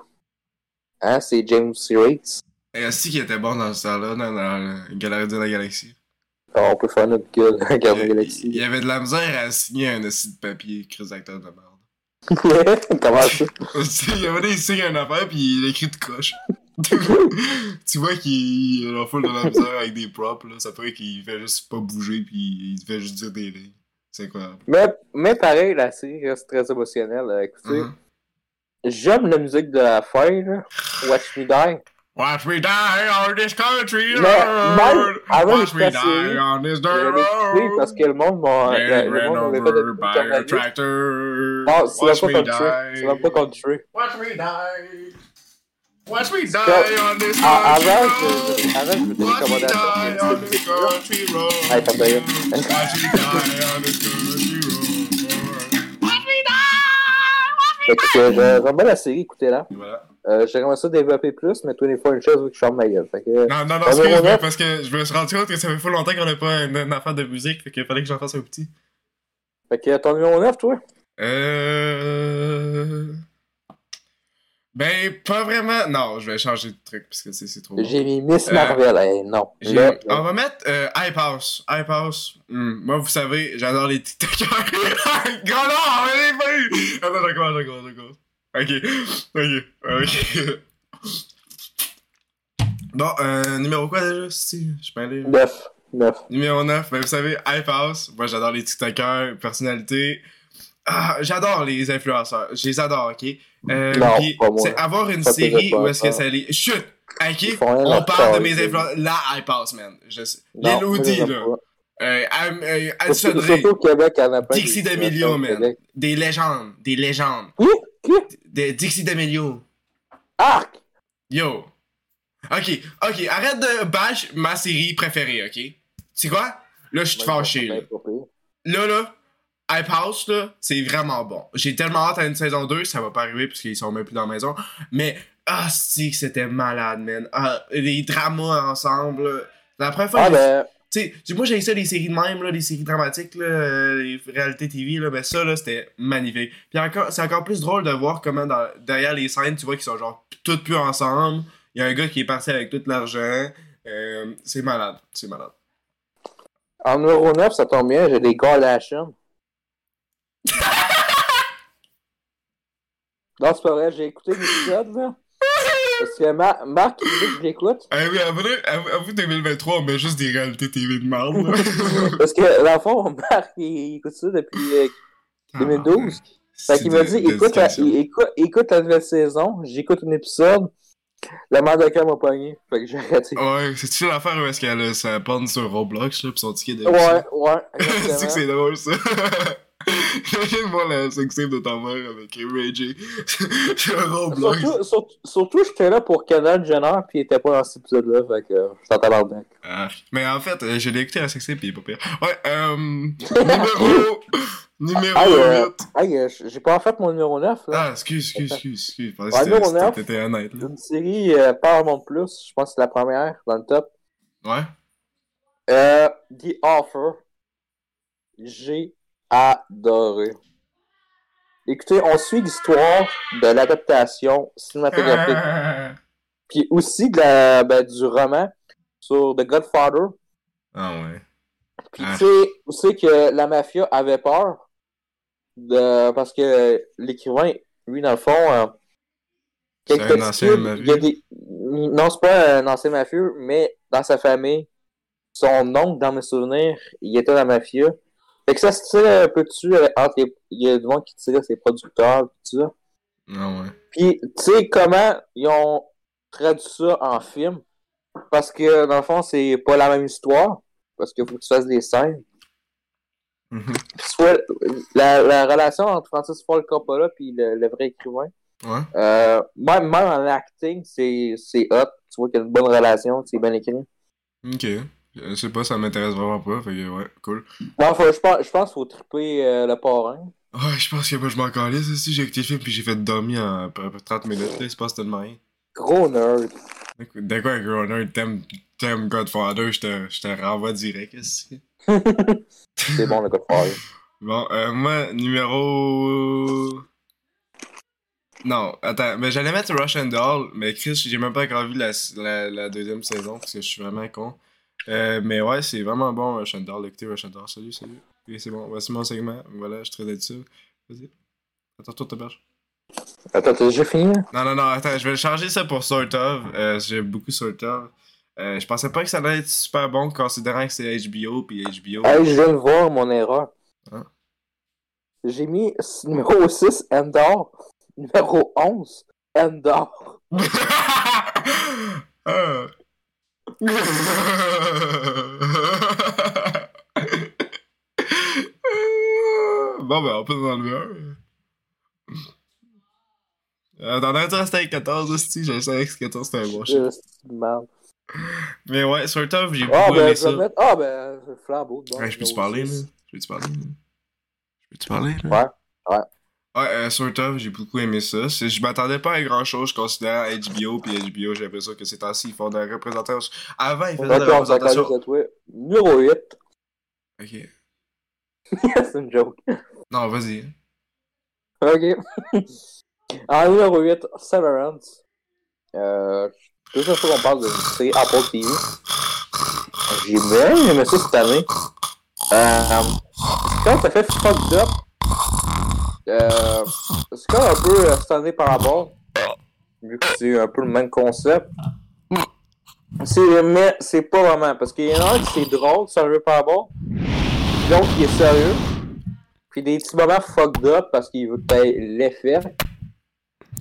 Hein, c'est James C. Reitz. Et aussi qu'il était bon dans temps-là, dans, dans le Galerie de la Galaxie. Ah, on peut faire notre gueule, regarde la il, galaxie. il y avait de la misère à signer un assis de papier, Chris d'acteur de merde. Comment ça? il y avait des signes une affaire pis il écrit de croche. tu vois qu'il la foule de la misère avec des props, là. Ça ferait qu'il fait juste pas bouger pis il fait juste dire des lignes. C'est incroyable. Mais, mais pareil, la série reste très émotionnelle. Écoutez, Mhm. j'aime la musique de la fin, là. Watch Me Die. Watch me die on this country même avant Watch me die on this dirt road. parce que le monde m'a. le- monde m'avait fait de by Non, c'est Watch même me pas country. C'est die. même pas country. Watch me die. Watch me die on this Ah, country avant, road. je- avant, je me donnais Watch me die on this country road. Hey. Watch me die on this country road. Fait que euh, j'aime bien la série, écoutez-la. Voilà. Euh, J'aimerais ça développer plus, mais 24 Inches veut que je ferme ma gueule. Fait que, Non, non, non, parce que je me suis rendu compte que ça fait longtemps qu'on n'a pas une, une affaire de musique, fait qu'il fallait que j'en fasse un petit. fait que ton numéro 9, toi? Euh. Ben, pas vraiment. Non, je vais changer de truc parce que c'est trop. J'ai mis Miss Euh, Marvel. Hey, non. J'ai- Là, On va mettre euh. Hype House. Hmm, Moi, vous savez, j'adore les TikTokers. Gros non, on l'avait pas eu. Attends, d'accord, d'accord, d'accord. Ok, ok, ok. Bon, euh, numéro quoi déjà? Si, je peux aller. 9. 9. Numéro 9, ben vous savez, House. Moi, j'adore les TikTokers, personnalités. Ah, j'adore les influenceurs. Je les adore, ok? Euh, Non, puis pas moi. c'est avoir une Pas série où est-ce que ça les. Chut! Ok? On parle de mes influenceurs. La Hype House, man. Je sais. Non, là. pas. Euh, euh. Dixie D'Amelio, man. Des légendes. Des légendes. Qui? Qui? Des Dixie D'Amelio. Arc! Yo. Ok, ok, arrête de bash ma série préférée, ok? C'est quoi? Là, je suis fâché, là. Là, là, Hype House, là, c'est vraiment bon. J'ai tellement hâte à une saison 2, ça va pas arriver parce qu'ils sont même plus dans la maison. Mais, ah, si, que c'était malade, man. Ah, les dramas ensemble, là. La première fois Ah, ben, Tu sais, moi j'ai ça, les séries de même, là, les séries dramatiques, là, euh, les réalités TV, là, ben ça, là, c'était magnifique. Puis encore, c'est encore plus drôle de voir comment dans- derrière les scènes, tu vois qu'ils sont genre toutes plus ensemble. Il y a un gars qui est parti avec tout l'argent. Euh, c'est malade, c'est malade. en numéro 9, ça tombe bien, j'ai des Kardashians. Non, c'est pas vrai, j'ai écouté l'épisode, là. Parce que Ma- Marc, il veut que je l'écoute. Ah oui, avoue, avoue, avoue 2023, on met juste des réalités TV de merde, là. Parce que, dans le fond, Marc, il, écoute ça depuis euh, 2012. Fait qu'il m'a dit, écoute la, écoute, écoute la nouvelle saison, j'écoute un épisode, la mère de cœur m'a pogné. Fait que j'ai arrêté. Ouais, c'est-tu l'affaire où est-ce qu'elle a sa porn sur Roblox, là, pis son ticket de Ouais, ouais, C'est que c'est drôle, ça. Imagine-moi la sextape de ta mère avec Ray J. sur Roblox. Surtout, surtout, surtout, j'étais là pour Kendall Jenner, puis il était pas dans cet épisode-là, fait que j'étais en tabarnak. Ah, mais en fait, euh, je l'ai écouté à sextape pis il est pas pire. Ouais, euh. numéro. numéro Ah, euh, 8. Hey, euh, j'ai pas en fait mon numéro 9, là. Ah, excuse, excuse, excuse, excuse. Je Ouais, numéro neuf. c'était- T'étais honnête, là. Une série euh, Paramount Plus, je pense que c'est la première dans le top. Ouais. Euh, The Offer. J'ai adoré. Écoutez, on suit l'histoire de l'adaptation cinématographique, puis aussi de la, ben, du roman sur The Godfather. Ah ouais. Puis Ah. tu sais, tu sais que la mafia avait peur de parce que l'écrivain, lui dans le fond, euh, C'est un ancien mafieux? il y a des non c'est pas un ancien mafieux, mais dans sa famille, son oncle dans mes souvenirs, il était dans la mafia. Fait que ça se tire un peu dessus euh, entre les... il y a du monde qui tirait ses producteurs pis tout ça. Ah ouais. Puis, tu sais comment ils ont traduit ça en film? Parce que, dans le fond, c'est pas la même histoire. Parce qu'il faut que tu fasses des scènes. Mhm. Puis, soit la, la relation entre Francis Ford Coppola puis le, le vrai écrivain, Ouais. euh, même, même en acting, c'est c'est hot. Tu vois qu'il y a une bonne relation, c'est bien écrit. Ok. Je sais pas, ça m'intéresse vraiment pas, fait que ouais, cool. Bon, faut- je pense, je pense qu'il faut triper euh, le parrain. Ouais, je pense que moi je m'en calais, aussi. J'ai écouté le film puis j'ai fait dormir en peu près 30 minutes, là. Il se passe tellement rien. Gros nerd. De quoi, gros nerd, t'aimes, Godfather, je te, je te renvoie direct, ici. c'est bon, le Godfather. Bon, euh, moi, numéro. Non, attends, mais j'allais mettre Russian Doll, mais Chris, j'ai même pas encore vu la, la, la deuxième saison parce que je suis vraiment con. Euh, mais ouais, c'est vraiment bon, Russian Doll. Écoutez, Russian Doll, salut, salut. Oui, c'est bon, voici mon segment. Voilà, je suis très là-dessus. Vas-y. Attends, toi, ta berge. Attends, t'as déjà fini? Non, non, non, attends, je vais changer ça pour Sort of. Euh, J'aime beaucoup Sort of. Euh, je pensais pas que ça allait être super bon considérant que c'est HBO puis HBO. Hey, je viens de voir mon erreur. Hein? J'ai mis numéro 6, Endor. Numéro 11, Endor. Ah. bon, ben, on peut en enlever un. Euh, T'en as avec 14 aussi, je savais que 14 c'était un bon merde. Mais ouais, Sort of, j'ai Ah, beaucoup ben, aimé ça. mettre. Ah, ben, flambeau. bon, Ouais, je peux-tu numéro parler, là? Je peux-tu parler, là? Je peux-tu parler, là? Ouais, ouais. Ouais, euh, sort of, j'ai beaucoup aimé ça. C'est- Je m'attendais pas à grand chose, je considère HBO, puis HBO, j'ai l'impression que ces temps-ci, ils font de la représentation. Avant, ils faisaient de la représentation. Numéro 8. Ok. c'est une joke. Non, vas-y. Ok. en numéro 8, Severance. Euh, fois qu'on parle de série Apple TV. J'ai bien aimé ça cette année. Euh, quand ça fait fucked up, euh, c'est comme un peu euh, cette année par rapport. Vu que c'est un peu le même concept. Mais c'est pas vraiment. Parce qu'il y en a un qui c'est drôle, sérieux par rapport. L'autre qui est sérieux. Puis des petits moments fucked up parce qu'il veut que t'aies l'effet.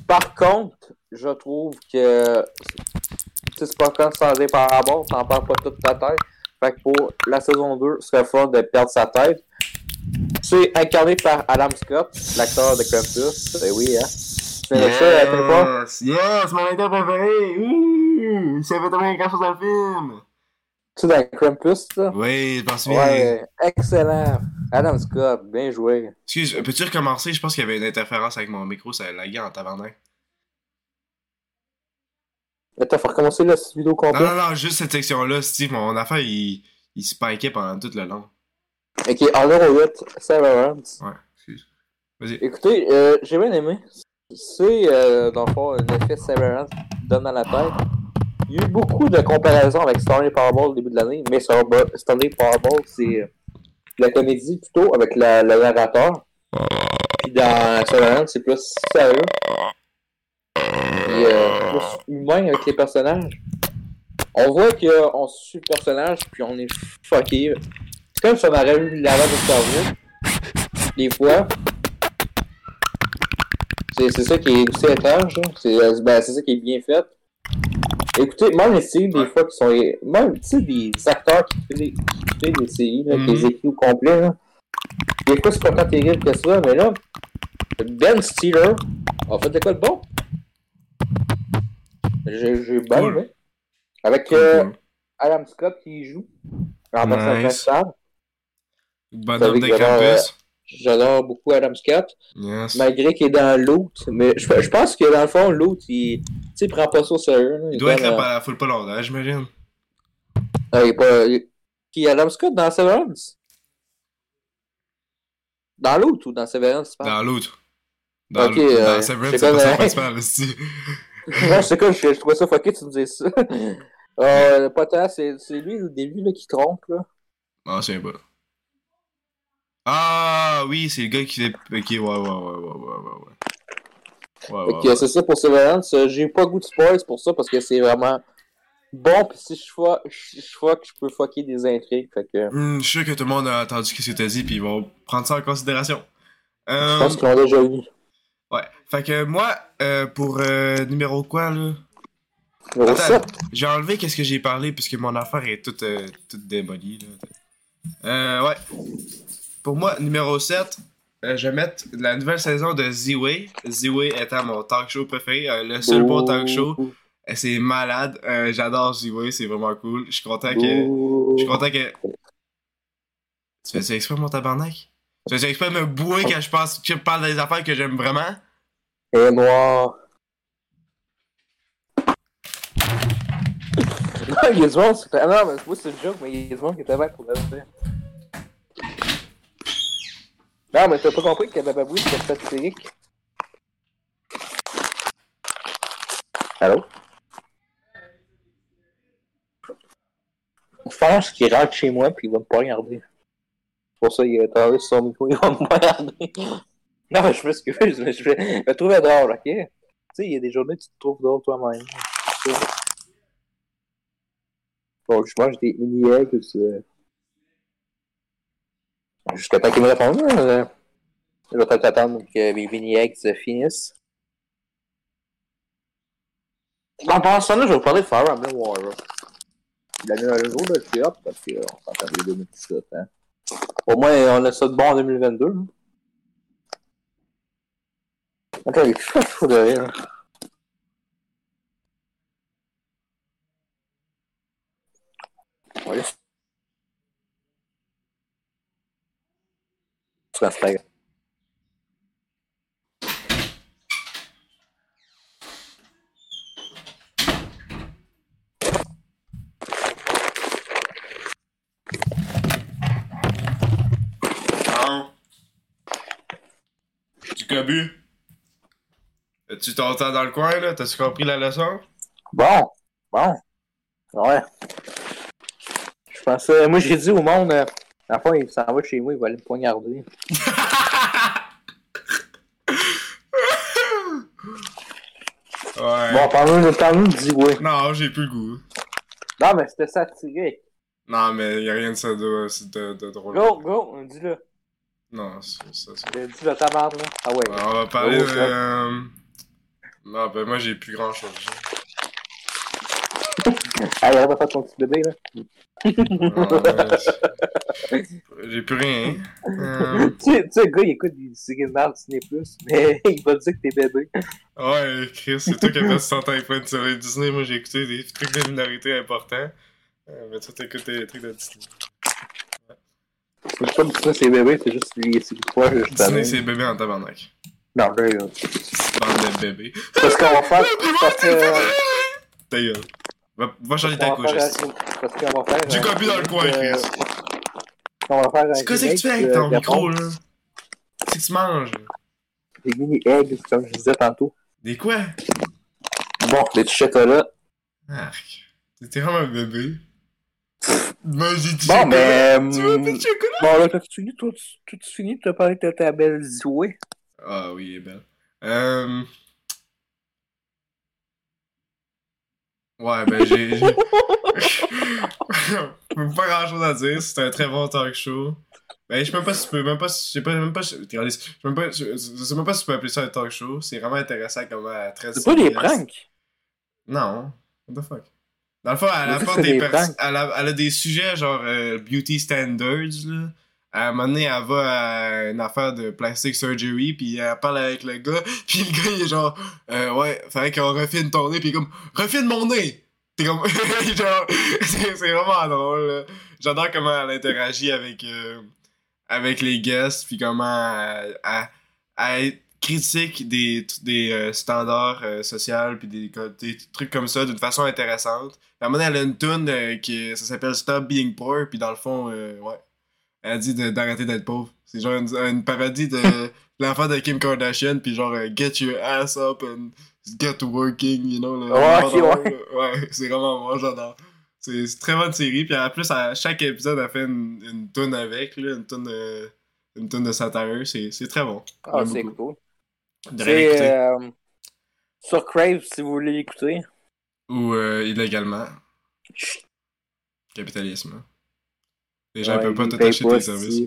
Par contre, je trouve que tu c'est pas quand sans dire par rapport, t'en perds pas toute ta tête. Fait que pour la saison 2, ce serait fun de perdre sa tête. C'est incarné par Adam Scott, l'acteur de Krampus. Ben oui, hein. Tu connais ça, pas? Yes, yes, mon acteur préféré! Ouh! Il savait tellement quelque chose dans le film! Tu dans Krampus, ça? Oui, je souviens. Ouais, excellent. Adam Scott, bien joué. Excuse, peux-tu recommencer? Je pense qu'il y avait une interférence avec mon micro, ça laguait en tabarnak. Attends, faut recommencer la vidéo Non, complète. non, non, juste cette section-là, Steve, mon affaire, il, il spikait pendant tout le long. Ok, en numéro 8, Severance. Ouais, excuse. Vas-y. Écoutez, euh, j'ai bien aimé. C'est, euh, dans le fond, un effet Severance donne dans la tête. Il y a eu beaucoup de comparaisons avec Stanley Powerball au début de l'année, mais Stanley Powerball, c'est euh, la comédie plutôt avec la, le narrateur. Puis dans Severance, c'est plus sérieux. Puis euh, plus humain avec les personnages. On voit qu'on suit le personnage, puis on est fucké. C'est comme si on aurait eu la de cerveau. Des fois. C'est ça qui est aussi étrange. hein. C'est euh, ben, c'est ça qui est bien fait. Écoutez, même les séries, des fois, qui sont. Même, tu sais, des acteurs qui font des, qui des séries, là, les Mhm. écrivent au complet, là. Des fois, c'est pas tant terrible que ça, mais là, Ben Stiller a fait de quoi de bon? J'ai bien Cool. aimé. Avec euh, cool. Adam Scott qui joue. En Nice. Bonhomme de savez que j'adore, campus. J'adore beaucoup Adam Scott. Yes. Malgré qu'il est dans l'autre. Mais je, je pense que dans le fond, l'autre, il, il prend pas ça au sérieux. Il doit être euh, par la pas longtemps, j'imagine. ah, il est pas. il- Qui Adam Scott dans Severance? Dans l'autre ou dans Severance tu? Dans l'autre. Dans Ok, l'autre. euh, Dans Severance, c'est pas ça euh, principal, aussi. Non, c'est quoi, je, je trouvais ça fucké, tu me disais ça. euh, tant, c'est c'est lui au début là, qui trompe. Là. Non, je sais pas. Ah oui, c'est le gars qui fait. Ok, ouais, ouais, ouais, ouais, ouais, ouais, ouais. Ouais, Fait ouais, que c'est ça pour Severance. Euh, J'ai pas goût de spoil pour ça parce que c'est vraiment bon. Puis si je fuck, je je fuck, je peux fucker des intrigues. Fait que Hum, je suis sûr que tout le monde a entendu ce que t'as dit, puis ils vont prendre ça en considération. je Euh, pense qu'ils l'ont déjà vu. ouais. Fait que moi, euh, pour euh, numéro quoi, là? Numéro Attends, 7. j'ai enlevé qu'est-ce que j'ai parlé, puisque mon affaire est toute, euh, toute démolie, là. Euh, ouais. Pour moi, numéro 7, euh, je vais mettre la nouvelle saison de Z-Way. Z-Way étant mon talk show préféré, euh, le seul bon talk show. Euh, C'est malade. J'adore Z-Way, c'est vraiment cool. Je suis content que. Je suis content que. Tu fais exprès, mon tabarnak? Tu fais exprès me bouer quand je, pense, que je parle des affaires que j'aime vraiment? Et noir. non, il y a du monde. c'est- Ah non, mais moi c'est une joke, mais il y a du monde qui était pour le dire. Non, mais t'as pas compris que Bababoui c'était satirique. Allô? Je pense qu'il rentre chez moi puis il va me pas regarder. C'est pour ça qu'il a sur son micro, il va me pas regarder. Non, mais je m'excuse, mais je vais me trouver drôle, ok? Tu sais, il y a des journées que tu te trouves drôle toi-même. Bon, je mange des mini-eggs, c'est... Jusqu'à temps qu'il me réponde, là, euh, je vais peut-être attendre que mes mini-eggs se finissent. En passant là, je vais vous parler de Fire Emblem Warrior. Il a mis un jour de hop parce qu'on s'entend les deux minutes tout hein. Au moins, on a ça de bon en 2022. hein. Attends, il est fou, de rire. la fenêtre. Tu t'entends dans le coin, là? T'as-tu compris la leçon? Bon, bon. Ouais. Je pensais, moi j'ai dit au monde, euh, euh, à la fin, il s'en va chez moi, il va aller me poignarder. ouais. Bon, parle-nous parle de D-Way. Non, j'ai plus le goût. Non, mais c'était satirique. Non, mais y'a rien de ça de, de, de drôle. Go, go, dis-le. Non, c'est ça. c'est- Dis-le ta là. Ah ouais. On va parler Oh, de. ça. euh, Non, ben moi j'ai plus grand chose. Allez, arrête de faire ton petit bébé, là. J'ai plus rien. Euh, tu sais, le gars, il écoute des signaux Disney Plus, mais il va dire que t'es bébé. Ouais, Chris, c'est toi qui as fait 100 ans de sur les Disney. Moi j'ai écouté des trucs de minorité importants. Euh, mais toi t'écoutes des trucs de Disney. C'est pas Disney, c'est bébé, c'est juste les c'est quoi, je Disney c'est bébé en tabarnak. Non, là, là. Bande de bébés. Parce qu'on va faire. Parce que. Ta gueule. Va, va changer ta couche. Parce qu'on va faire. J'ai copié dans le coin, Chris. Euh, On va faire un. C'est quoi que tu fais avec ton euh, micro là? C'est que tu manges. Des mini eggs, comme je disais tantôt. Des quoi? Bon, des petits chocolats. Arc. T'es vraiment un bébé. Moi j'ai dit Bon, mais. Tu veux hum, pas de chocolat? Bon, là, t'as-tu fini, toi, tu tu fini te parler de ta belle Zoé? Ah oui, elle est belle. Euh... Ouais, ben j'ai. pas grand chose à dire, c'était un très bon talk show. Ben, je sais même pas si tu peux, même pas, je sais pas, même pas, je sais même pas, je, je sais même pas si tu peux appeler ça un talk show, c'est vraiment intéressant comment elle traite C'est pas des pranks? Non, what the fuck? Dans le fond, elle Mais apporte c'est des, des pers- pranks. elle, a, elle a des sujets genre euh, beauty standards, là. À un moment donné, elle va à une affaire de plastic surgery, puis elle parle avec le gars, puis le gars, il est genre, euh, ouais, faudrait qu'on refine ton nez, puis comme, refine mon nez! T'es comme, genre, c'est c'est vraiment drôle, là. J'adore comment elle interagit avec, euh, avec les guests, puis comment elle, elle- elle critique des, des euh, standards euh, sociaux, puis des, des trucs comme ça d'une façon intéressante. À un moment donné, elle a une tune euh, qui ça s'appelle Stop Being Poor, puis dans le fond, euh, ouais, elle dit de- d'arrêter d'être pauvre. C'est genre une, une parodie de l'enfant de Kim Kardashian, puis genre euh, Get your ass up and get working, you know. Là, Ouais, ouais. Ouais, c'est vraiment moi, j'adore. C'est une très bonne série, puis en plus, à chaque épisode, elle fait une, une tune avec, là, une tune de, une tune de satire, c'est très bon. Ah, c'est cool. C'est euh, sur Crave si vous voulez l'écouter. Ou euh, illégalement. Capitalisme. hein. Les gens Ouais, peuvent pas tout acheter tes services.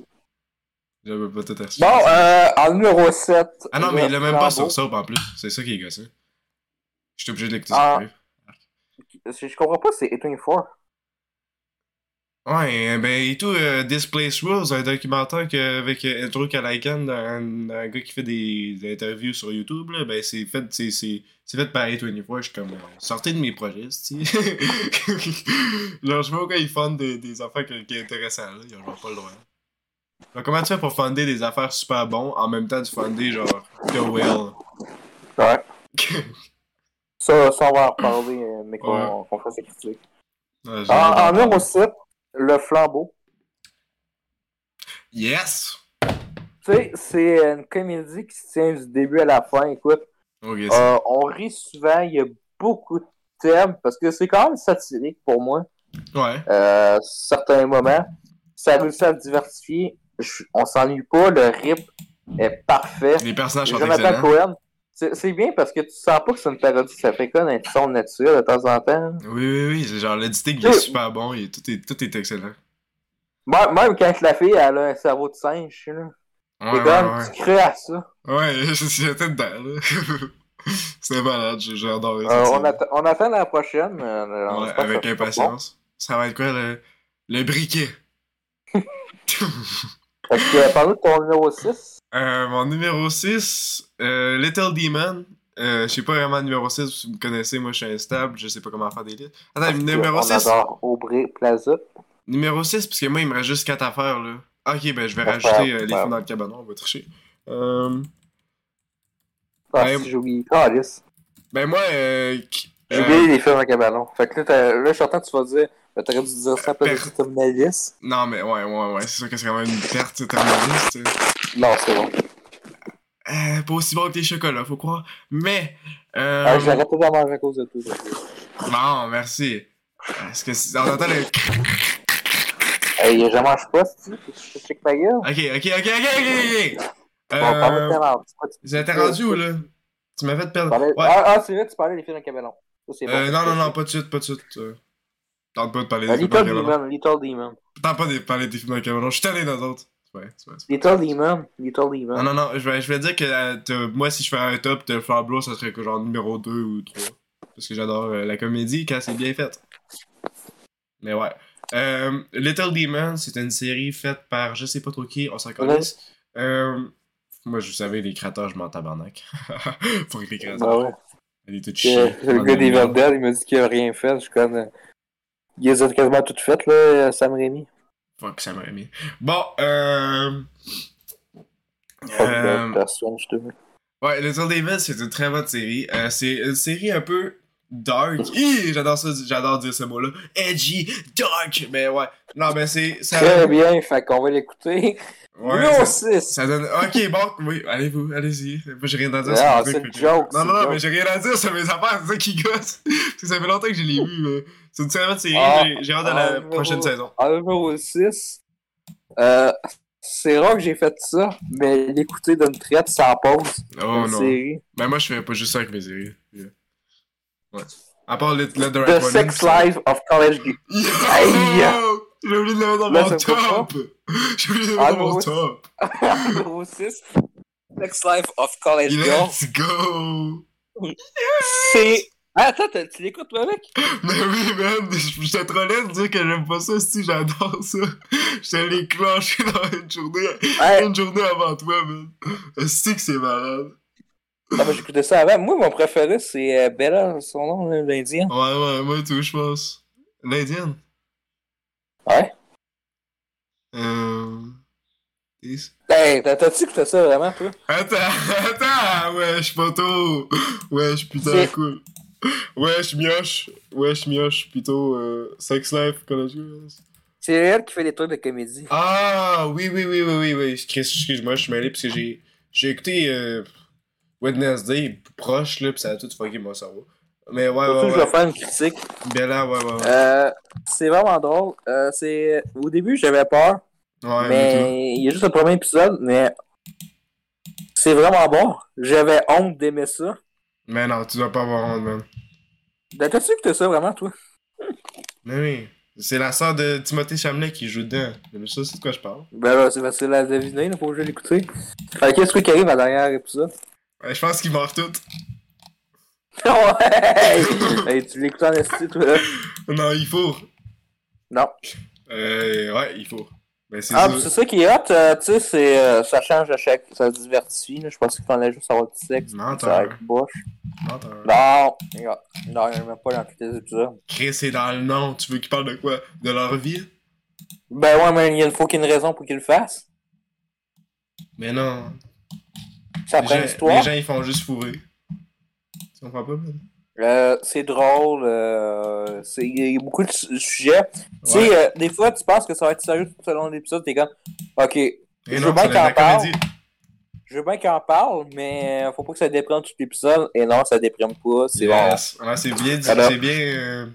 gens peuvent pas tout acheter. Bon, euh, en numéro 7. ah non, mais il l'a même pas sur Soap en plus. C'est ça qui est gossé. J'étais obligé de l'écouter Ah. Je je comprends pas, c'est 24. Ouais, euh, ben et tout, euh, Displaced Rules, un documentaire que, avec euh, Andrew Callaghan, un, un gars qui fait des, des interviews sur YouTube, là, ben c'est fait, c'est, c'est, c'est fait par A24, je suis comme, euh, sortez de mes projets, tu Genre, je pas pourquoi ils fondent des, des affaires qui, qui sont intéressantes, là, ils genre pas le droit. Alors, comment tu fais pour fonder des affaires super bons en même temps de fonder, genre, The Whale? Ça, ça, on va en reparler, euh, mais qu'on Ouais. fasse des critiques. Ouais, j'ai En, numéro parler. 7, le flambeau. Yes! Tu sais, c'est une comédie qui se tient du début à la fin. Écoute, euh, on rit souvent, il y a beaucoup de thèmes, parce que c'est quand même satirique pour moi. ouais. Euh, certains moments, ça réussit à diversifier. Je- on s'ennuie pas, le rip est parfait. Les personnages sont Jonathan excellents. Cohen, c'est bien parce que tu sens pas que c'est une parodie, ça fait comme un son naturel de temps en temps. Oui, oui, oui, c'est genre il est super bon, il est- tout, est, tout est excellent. Même, même quand la fille elle a un cerveau de singe, là. Ouais, comme, ouais. tu crées à ça. Ouais, j'étais dedans, là. C'était malade, j'ai adoré Euh, ça. on, attend, on attend la prochaine. euh, on Ouais, avec impatience. Ça va être quoi, le, le briquet? Est-ce que parle de ton numéro 6 Euh, mon numéro 6, euh, Little Demon. Euh, je sais pas vraiment le numéro 6, si vous me connaissez, moi je suis instable, je sais pas comment faire des listes. Attends, numéro on 6. adore Aubrey Plaza. Numéro 6, parce que moi il me reste juste 4 affaires là. Ok, ben je vais rajouter euh, les films dans le cabanon, on va tricher. Euh, Ah, Ouais. si j'ai oublié. Ah, Alice. ben moi, euh, J'ai euh, oublié les films en cabanon. Fait que là, là je suis content que tu vas dire, ben, t'aurais dû dire ça place Per- Alice. Non, mais ouais, ouais, ouais, c'est sûr que c'est quand même une perte terminaliste. Non, c'est bon. Euh, pas aussi bon que les chocolats, faut croire. Mais. Euh... Ah, J'arrête pas d'en manger à cause de tout. Bon, merci. Est-ce que c'est- on entend le. Hey, je mange pas, si je check ma gueule. Ok, ok, ok, ok, ok, ok. De Euh. J'étais rendu où, là? Tu m'as fait perdre. Parlais- Ouais. Ah, ah, c'est vrai, tu parlais des cabellon. Ça, c'est Euh, bon. non, non, non, pas de suite, pas de suite. Euh, Tente pas de parler des films Little dans le Demon, Little Demon. Tente pas de parler des films dans le cabanon. Je suis tanné dans d'autres. C'est vrai. Little Demon, Little vrai. Demon. Non, non, non, je vais, je vais dire que euh, moi, si je fais un top de Blow, ça serait que genre numéro 2 ou 3. Parce que j'adore euh, la comédie quand c'est bien fait. Mais ouais. Euh, Little Demon, c'est une série faite par je sais pas trop qui, on s'en connaît. Euh, moi, je savais, les créateurs, je m'en tabarnak. Pour les créateurs. Bah ouais. Elle est toute chiée. Le gars des il m'a dit qu'il a rien fait. Je suis comme. euh, Il les a quasiment toutes faites, là, Sam Raimi. Fuck, ça m'aurait mis. Bon, euh. Euh, that, personne, je te veux. Ouais, Little Demon, c'est une très bonne série. Euh, c'est une série un peu dark. J'adore ça, j'adore dire ce mot-là. Edgy, dark. Mais ouais. Non, mais c'est. Ça, Très bien, fait qu'on va l'écouter. ouais, ça, 6. ça donne. Ok, bon, oui, allez-vous, allez-y. Moi, j'ai rien à dire Ah, sur le c'est truc, joke, Non, c'est non, non, mais j'ai rien à dire sur mes affaires, c'est ça qui gosse. Parce que ça fait longtemps que je l'ai vu, mais c'est une bonne série. Ah, j'ai- hâte de la prochaine saison. En numéro 6, euh, c'est rare que j'ai fait ça, mais l'écouter d'une traite sans pause. Oh non. série. Mais moi, je fais pas juste ça avec mes séries. Yeah. Ouais. À part le, le The Sex Life of College! Aïe! J'ai oublié de le mettre dans mon top! J'ai oublié de le Ah, mettre dans mon top! numéro 6, Sex Life of College Girl. Let's go! C'est. Ah, attends, tu l'écoutes, toi, mec? Mais oui, man! J'étais trop laid de dire que j'aime pas ça, si j'adore ça! L'ai clenché dans une journée, une journée avant toi, man! Est-ce que c'est malade? Ah, ben, j'écoutais ça avant. Moi, mon préféré, c'est euh, Bella, son nom, là, l'Indien. Ouais, ouais, moi tout, je pense. L'Indienne? Ouais. Euh. Is- Hey, t'as- t'as-tu écouté ça vraiment, toi? Attends, attends, wesh, poteau. Wesh, putain, C'est- cool. Wesh, mioche. Wesh, mioche, plutôt euh, Sex Life, College Girls. C'est elle qui fait des trucs de comédie. Ah, oui, oui, oui, oui, oui, oui. Chris, Excuse-moi, je suis mêlé parce que j'ai, j'ai écouté euh, Wednesday proche, là, pis ça a tout fucké mon cerveau. Mais ouais, Surtout, ouais, je vais ouais. faire une critique. Bella, ouais, ouais, ouais. Euh, c'est vraiment drôle. Euh, c'est... Au début, j'avais peur, ouais, mais il y a juste le premier épisode, mais c'est vraiment bon. J'avais honte d'aimer ça. Mais non, tu dois pas avoir honte, man. Ben, T'as-tu écouté ça vraiment, toi? Mais oui. C'est la sœur de Timothée Chamelet qui joue dedans. Mais ça, c'est de quoi je parle. Ben là, c'est facile à deviner, là, faut que je l'écouter. Fait qu'est-ce qui arrive à dernier épisode? Ouais, je pense qu'ils meurent toutes. ouais! hey, tu l'écoutes en esti, toi, là? Non, il faut. Non. Euh, ouais, il faut. Ben, c'est Ah, c'est ça qui est hot, euh, tu sais, c'est, euh, ça change à chaque, ça se diversifie, là. Je pensais qu'il fallait juste avoir du sexe. Menteur. Être boche. Menteur. Non, non, il n'y en a même pas dans tous les épisodes. Chris, c'est dans le nom. Tu veux qu'ils parlent de quoi? De leur vie? Ben ouais, mais il faut qu'il y ait une raison pour qu'il le fasse. Mais non. Ça les, prend gens, les gens, ils font juste fourrer. Tu comprends pas, man? Euh, c'est drôle, euh, c'est- il y a beaucoup de su- sujets. Tu sais, euh, des fois, tu penses que ça va être sérieux tout au long de l'épisode, t'es comme, ok, Et Je non, veux bien c'est de la qu'en parle. comédie. je veux bien qu'il en parle, mais faut pas que ça déprime tout l'épisode. Et non, ça déprime pas, c'est bon. Ouais, c'est bien dit. Alors. C'est bien. euh,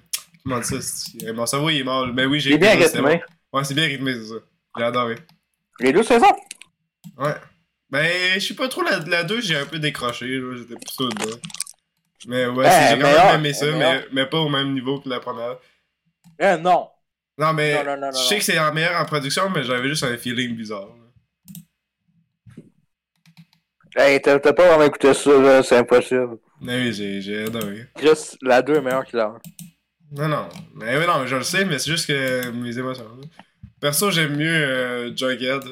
Comment ça c'est- euh, Mon cerveau, il est mort. Mais oui, j'ai Il est bien rythmé. bon. Ouais, c'est bien rythmé, c'est ça. J'ai adoré. Les deux saisons. Ouais. Ben, je suis pas trop la, la 2, j'ai un peu décroché. J'étais plus dedans. Mais ouais, Eh, c'est- j'ai quand même aimé ça, eh, mais, meilleur. mais pas au même niveau que la première. Euh, non. Non, mais Non, non, je sais que c'est en meilleur en production, mais j'avais juste un feeling bizarre. Hey, t'as pas vraiment écouté ça, là, c'est impossible. Mais oui, j'ai j'ai adoré. Juste, la 2 est meilleure que la 1. Non, non. Mais oui, non, je le sais, mais c'est juste que mes émotions. là. Perso, j'aime mieux euh, Jughead.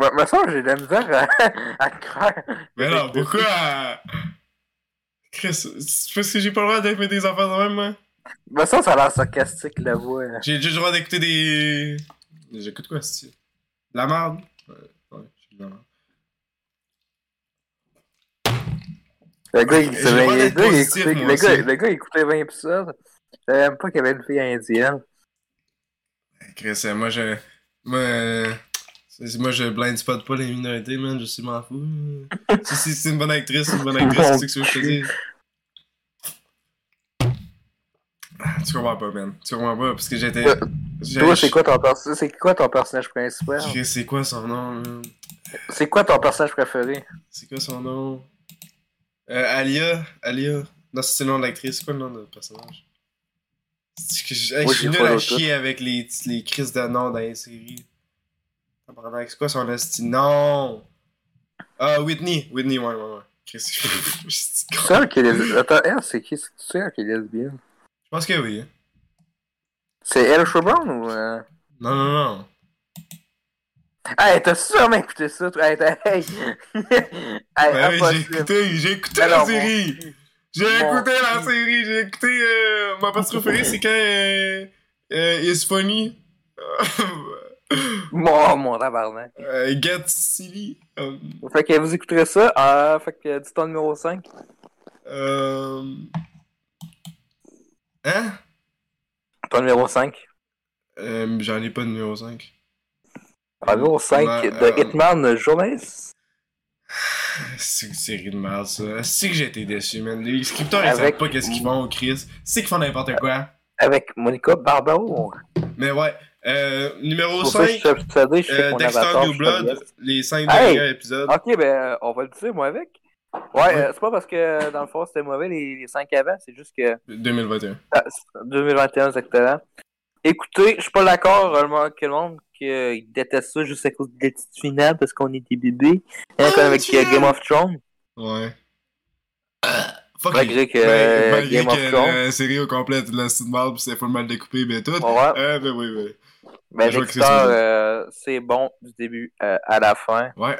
Ouais, mais ça, j'ai de la misère à, à croire. Mais non, pourquoi? Euh, Chris, c'est parce que j'ai pas le droit d'aimer des enfants de même, moi. Mais ça, ça a l'air sarcastique, la voix. hein. J'ai juste le droit d'écouter des. J'écoute quoi, c'est De la merde Ouais, ouais, j'ai de la merde. Le gars, il, le gars, il positif, écoutait, moi le, gars, aussi. le gars, il écoutait 20 épisodes. Je savais même pas qu'il y avait une fille indienne. Chris, euh, moi, je. Moi. Moi, je blind spot pas les minorités, man. Je sais, m'en fous. si si c'est une bonne actrice, c'est une bonne actrice. C'est ce que je te dis. Ah, Tu comprends pas, man. Tu comprends pas, parce que j'étais. Toi, c'est quoi ton perso- c'est quoi ton personnage principal? C'est quoi son nom, man? C'est quoi ton personnage préféré? C'est quoi son nom? Euh, Alia. Alia. Non, c'est le nom de l'actrice. C'est quoi le nom de personnage? Que je, hey, Moi, je suis nul pas à chier avec les, les crises de nom dans les séries. Tabarnak, C'est quoi son esti? Non! Ah, Whitney. Whitney, ouais, ouais, ouais. Chris, je C'est elle qui est lesbienne. Attends, elle, c'est qui? C'est elle qui est lesbienne? pense que oui. C'est elle Sherburne ou. Euh... Non, non, non. Hey, t'as sûrement écouté ça, toi. Hey, t'as- hey. hey, Ouais, j'ai écouté, j'ai écouté Alors, la bon. série! J'ai Bon. écouté la série, j'ai écouté. Euh, ma partie préférée, c'est quand. Euh, euh, It's funny. Mon, mon tabarnak. Euh, Get Silly. Euh, Fait que vous écouterez ça. Euh, fait que dis ton numéro 5. euh... Hein? Ton numéro 5. Euh, J'en ai pas de numéro 5. Ton numéro 5 Ouais, de euh, Hitman Journalist. C'est une série de merde, ça. C'est que j'ai été déçu, man. Les scripteurs, ils Avec- savent pas qu'est-ce qu'ils font, Chris. C'est qu'ils font n'importe quoi. Avec Monica Barbaro. Mais ouais. Euh, numéro Pour ça, je 5, suis obsédé, je sais euh, Dexter. New Blood, les 5 Hey! derniers épisodes. Ok, ben, euh, on va le dire, moi, avec. Ouais, euh, c'est pas parce que, dans le fond, c'était mauvais les, les 5 avant, c'est juste que. 2021. Ah, c'est 2021 exactement. Écoutez, je suis pas d'accord avec le monde qu'ils détestent ça juste à cause des petites finales parce qu'on est des bébés. Rien Ah, comme avec Game of Thrones. Ouais. Fuck Malgré que, Ouais, euh, malgré que la série au complet de la mal pis c'est full mal découpé ben tout. Ouais. Euh, ben oui, oui. Ben, c'est ça. euh, c'est bon du début euh, à la fin. Ouais.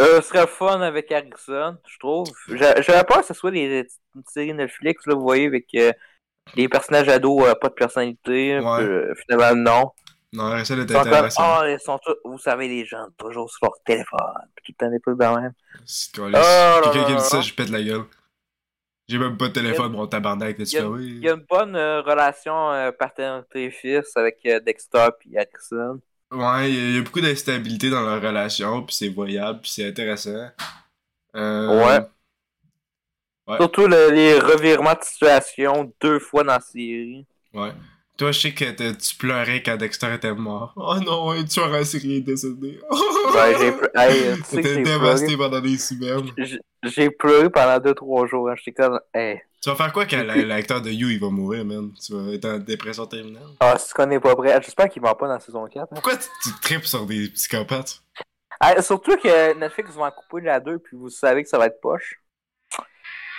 Euh, ce serait fun avec Harrison, je trouve. J'a- J'avais peur que ce soit les petites séries Netflix, là, vous voyez, avec euh, les personnages ados, euh, pas de personnalité. Ouais. puis, finalement, non. Non, ça était sont comme, intéressant. ah, ils sont tous, vous savez, les gens, toujours sur leur téléphone, puis tout le temps des trucs de même. C'est Oh Quelqu'un qui me dit ça, je pète la gueule. J'ai même pas de téléphone, mon tabarnak, Il y a- oui? Il y a une bonne euh, relation euh, paternité-fils avec euh, Dexter et Harrison. Ouais, il y a- il y, a beaucoup d'instabilité dans leur relation, puis c'est voyable, puis c'est intéressant. Euh, Ouais. Ouais. Surtout le- les revirements de situation deux fois dans la série. Ouais. Toi, je sais que tu pleurais quand Dexter était mort. Oh non, un tueur en série est décédé. J'ai hey, tu sais T'étais dévasté pleuré. pendant des semaines. J'ai- pleuré pendant deux trois jours. Hein. J'étais comme, hey. Tu vas faire quoi quand la- l'acteur de You il va mourir, man? Tu vas être en dépression terminale? Ah, si tu connais pas prêt. J'espère qu'il meurt pas dans la saison 4. hein. Pourquoi tu, tu tripes sur des psychopathes? Hey, surtout que Netflix va en couper la 2 puis vous savez que ça va être poche.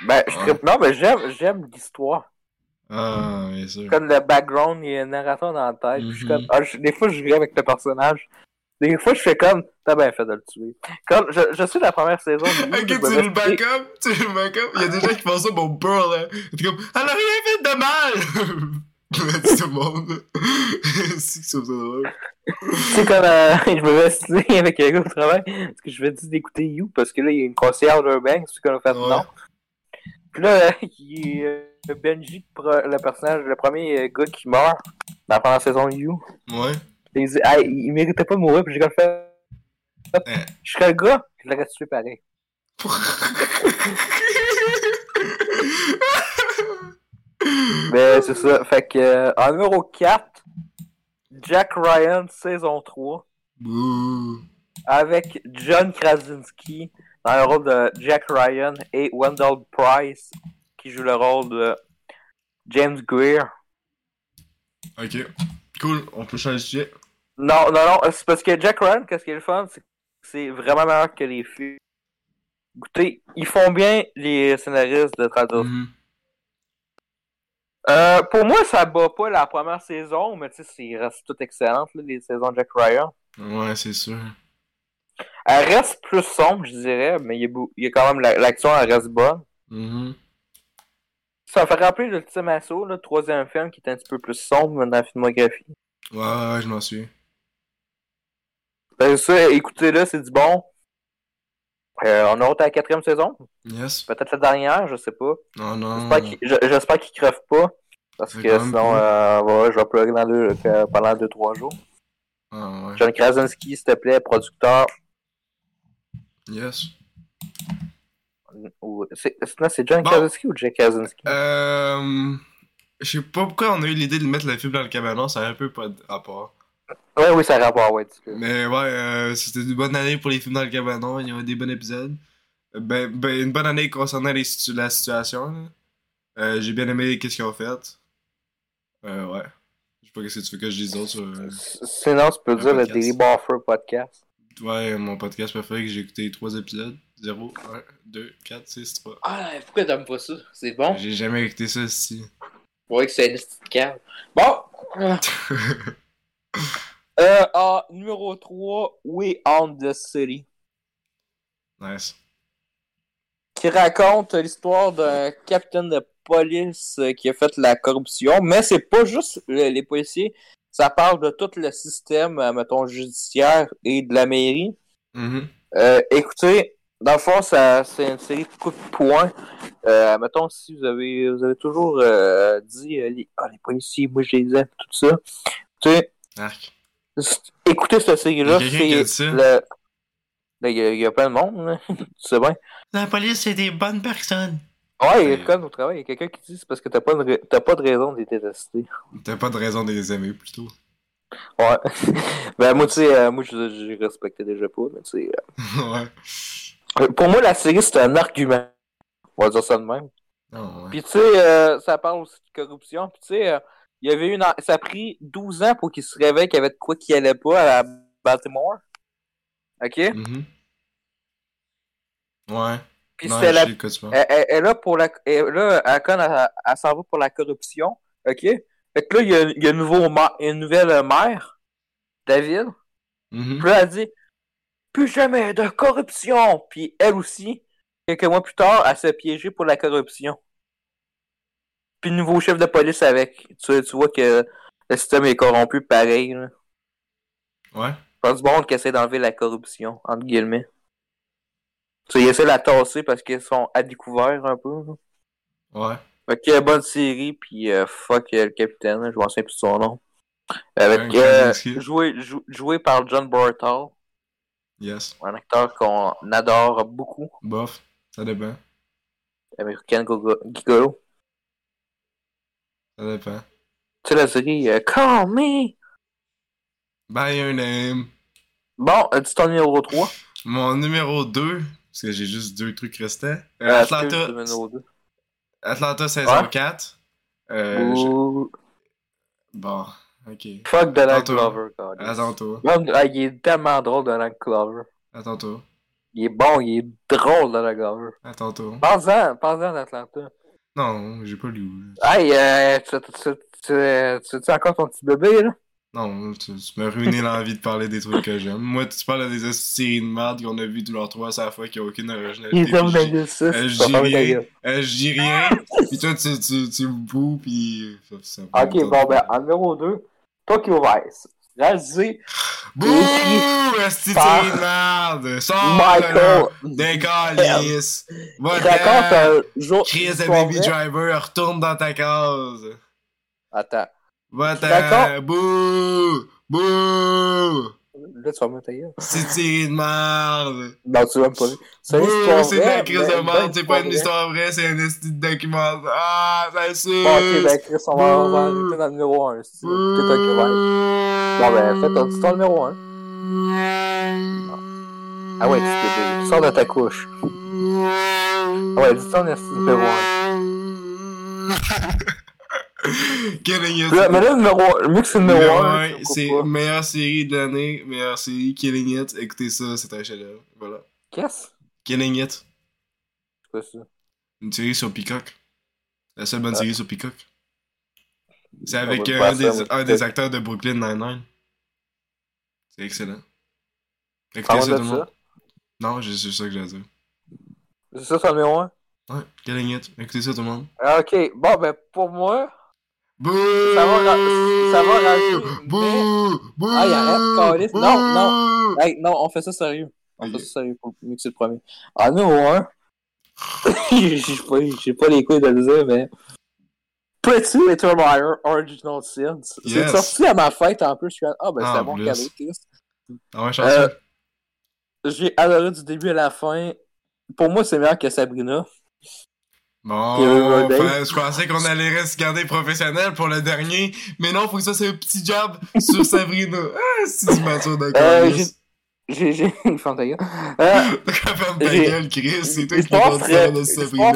Ben, je Ouais. trippe- Non, mais j'aime l'histoire. Ah, bien sûr. Comme le background, il y a un narrateur dans la tête. puis je suis Mhm. comme, ah, je- des fois, je ris avec le personnage. Des fois, je fais comme, t'as bien fait de le tuer. Comme, je, je suis la première saison. Ok, tu le backup? Tu le backup? Il y a des gens qui font ça pour Pearl, là. T'es comme, elle a rien fait de mal! C'est tout le monde. C'est que c'est ça drôle. Tu sais, comme euh, je me vais signer avec un gars au travail, parce que je vais dire d'écouter You, parce que là, il y a une conseillère d'Urbank, c'est qu'on a fait non. Puis là, il y a Benji, le personnage, le premier euh, gars qui meurt dans la première saison de You. Ouais. Il dit, hey, il méritait pas de mourir, puis j'ai comme fait. Je serais le gars, je l'aurais tué pareil. Mais c'est ça. Fait que, euh, en numéro 4, Jack Ryan, saison 3. Bouh. avec John Krasinski dans le rôle de Jack Ryan et Wendell Price qui joue le rôle de James Greer. Ok. Cool, on peut changer de sujet. Non, non, non, c'est parce que Jack Ryan, qu'est-ce qui est le fun, c'est que c'est vraiment meilleur que les films. Écoutez, ils font bien les scénaristes de traduction. Mhm. Euh, pour moi, ça bat pas la première saison, mais tu sais, c'est reste tout excellente, là, les saisons de Jack Ryan. Ouais, c'est sûr. Elle reste plus sombre, je dirais, mais il y a, beau- il y a quand même la- l'action, elle reste bonne. Mhm. Ça me fait rappeler l'Ultime Assaut, le troisième film qui est un petit peu plus sombre dans la filmographie. Ouais, ouais, je m'en suis. Ben, ça, écoutez-le, c'est du bon. Euh, on a hâte à la quatrième saison. Yes. Peut-être la dernière, je sais pas. Non, non. J'espère qu'il qu'il crève pas. Parce que sinon, euh, ouais, je vais pleurer dans deux, pendant 2-3 jours. Ah ouais. John Krasinski, s'il te plaît, producteur. Yes. C'est- John Bon. Ou Jack Krasinski? Euh. Je sais pas pourquoi on a eu l'idée de mettre le film dans le cabanon, ça a un peu pas de rapport. Ouais, oui, ça a rapport, ouais. Mais ouais, euh, c'était une bonne année pour les films dans le cabanon, il y a eu des bons épisodes. Ben, ben une bonne année concernant les situ- la situation. Euh, J'ai bien aimé qu'est-ce qu'ils ont fait. Euh, ouais. Je sais pas qu'est-ce que tu veux que je dise d'autre sur. euh, Sinon, tu peux dire le podcast. Daily Buffer podcast. Ouais, mon podcast préféré que j'ai écouté trois épisodes. 0, 1, 2, 4, 6, 3. Ah, pourquoi t'aimes pas ça? C'est bon? J'ai jamais écouté ça ici. Ouais, que c'est une petite cave. Bon! Euh, ah, numéro 3, We Own the City. nice. Qui raconte l'histoire d'un capitaine de police euh, qui a fait la corruption. Mais c'est pas juste le- les policiers. Ça parle de tout le système, euh, mettons, judiciaire et de la mairie. Mhm. Euh, écoutez, dans le fond, c'est une série de coups de poing. Euh, mettons, si vous avez, vous avez toujours euh, dit euh, les, ah, les policiers, moi je les aime, tout ça. Tu sais, écoutez cette série-là, c'est le. Là, Il y, a, il y a plein de monde, tu sais bien. La police, c'est des bonnes personnes. Ouais, il y a Ouais. comme au travail, il y a quelqu'un qui dit c'est parce que t'as pas, de pas de raison de les détester. T'as pas de raison de les aimer, plutôt. Ouais. ben, moi, tu sais, euh, moi, je, je respectais déjà pas, mais tu sais. ouais. euh, Pour moi, la série, c'est un argument. On va dire ça de même. Non, ouais. Puis tu sais, euh, ça parle aussi de corruption. Puis tu sais, euh, il y avait une... ça a pris 12 ans pour qu'il se réveille qu'il y avait de quoi qui allait pas à la Baltimore. OK? Mhm. Ouais. Puis Non, la... parles. Elle, elle- là pour la... Elle, là, elle, elle s'en va pour la corruption. OK? Fait que là, il y a, il y a un nouveau ma- une nouvelle maire, David. Mhm. Puis là, elle dit Plus jamais de corruption! Puis elle aussi, quelques mois plus tard, elle s'est piégée pour la corruption. Puis le nouveau chef de police avec. Tu, tu vois que le système est corrompu pareil. Là. Ouais. Pas du monde qui essaie d'enlever la corruption, entre guillemets. Tu sais, ils essaient de la tasser parce qu'ils sont à découvert un peu. là. Ouais. Fait que bonne série, puis euh, fuck euh, le capitaine, là, je m'en souviens plus de son nom. Avec euh, joué, jou- joué par John Bartal, Yes. un acteur qu'on adore beaucoup. Bof. Ça dépend. American Gigolo. Ça dépend. Tu sais la série euh, Call Me! By your name. Bon, dis ton numéro 3. Mon numéro 2, parce que j'ai juste deux trucs restants. Euh, Euh, Atlanta, excuse, numéro 2. Atlanta saison Ouais. 4. Euh, je- Ouh, Bon, ok. Fuck Donald. Glover, God. Attends-toi. Même- ah, il est tellement drôle, Donald Glover. Attends-toi. Il est bon, il est drôle, Donald Glover. Attends-toi. Pense-en, pense-en d'Atlanta. Non, j'ai pas lu. Hey, euh, tu, tu, tu, tu, tu, tu encore ton petit bébé, là? Non, tu, tu m'as ruiné l'envie de parler des trucs que j'aime. Moi, tu parles des séries de merde qu'on a vu tous leurs trois à la fois qui a aucune originalité. Il est comme puis dans je- le 6. je dis rien. Je dis rien. Pis toi, tu, tu, tu me boues, pis. ça- ça me Ok, bon, ben, en numéro 2, Tokyo Vice. Réalisé Bouh! Esti de série de merde! Sors Michael. Va raconte un jour. Chris de Baby. Driver, retourne dans ta case! Attends. D'accord. Bouh! Bouh! Là, tu vas me tailler. C'est une série de merde! Non, tu l'as même pas vu. C'est une histoire C'est de la vraie. crise de merde, c'est pas une vraie. histoire vraie, c'est un esti de documentaire. Ah, ça suce! Bon, ok, ben, Chris, on va, arrêter dans le numéro 1. Si tu veux. T'es Tokyo Vice. Bon, ben, fais ton, dis ton numéro 1. Ah ouais, tu t'es Tu sors de ta couche. Ah ouais, dis ton esti numéro 1. Killing It. Là, mais là, le numéro 1, mieux que c'est le numéro Numéro 1. un, c'est meilleure série de l'année, meilleure série, Killing It. Écoutez ça, c'est un chef-d'œuvre. Voilà. Qu'est-ce? Killing It, C'est ça? une série sur Peacock. La seule bonne Ah. série sur Peacock. C'est Ah, avec euh, un, ça, des, un des acteurs de Brooklyn Nine-Nine. C'est excellent. Écoutez ça, tout le ça. monde. Non, c'est c'est ça que j'ai à dire. C'est ça ton numéro 1? Ouais, Killing It. Écoutez ça, tout le monde. Ah, ok. Bon, ben, pour moi, Bouh! Ça va ça va rajouter, Bouh! Bouh! Ah, il arrête. Non, non. Hey, non, on fait ça sérieux. On fait ça sérieux pour mieux que c'est le premier. En numéro 1, j'ai pas, j'ai pas les couilles de le dire, mais Pretty Little Liar Original Sin. C'est Yes. sorti à ma fête en plus. Je suis ah, ben Ah, c'est bon cadeau, Chris. Ah ouais, chanceux. Euh, J'ai adoré du début à la fin. Pour moi, c'est meilleur que Sabrina. Bon, Il y a eu un date. enfin, je pensais qu'on allait rester garder professionnel pour le dernier, mais non, faut que ça c'est un petit job sur Sabrina. Ah, c'est du mature d'accord. Euh. J'ai. Ta gueule. Euh, Ferme ta gueule, Chris, c'est toi qui vas de Sabrina.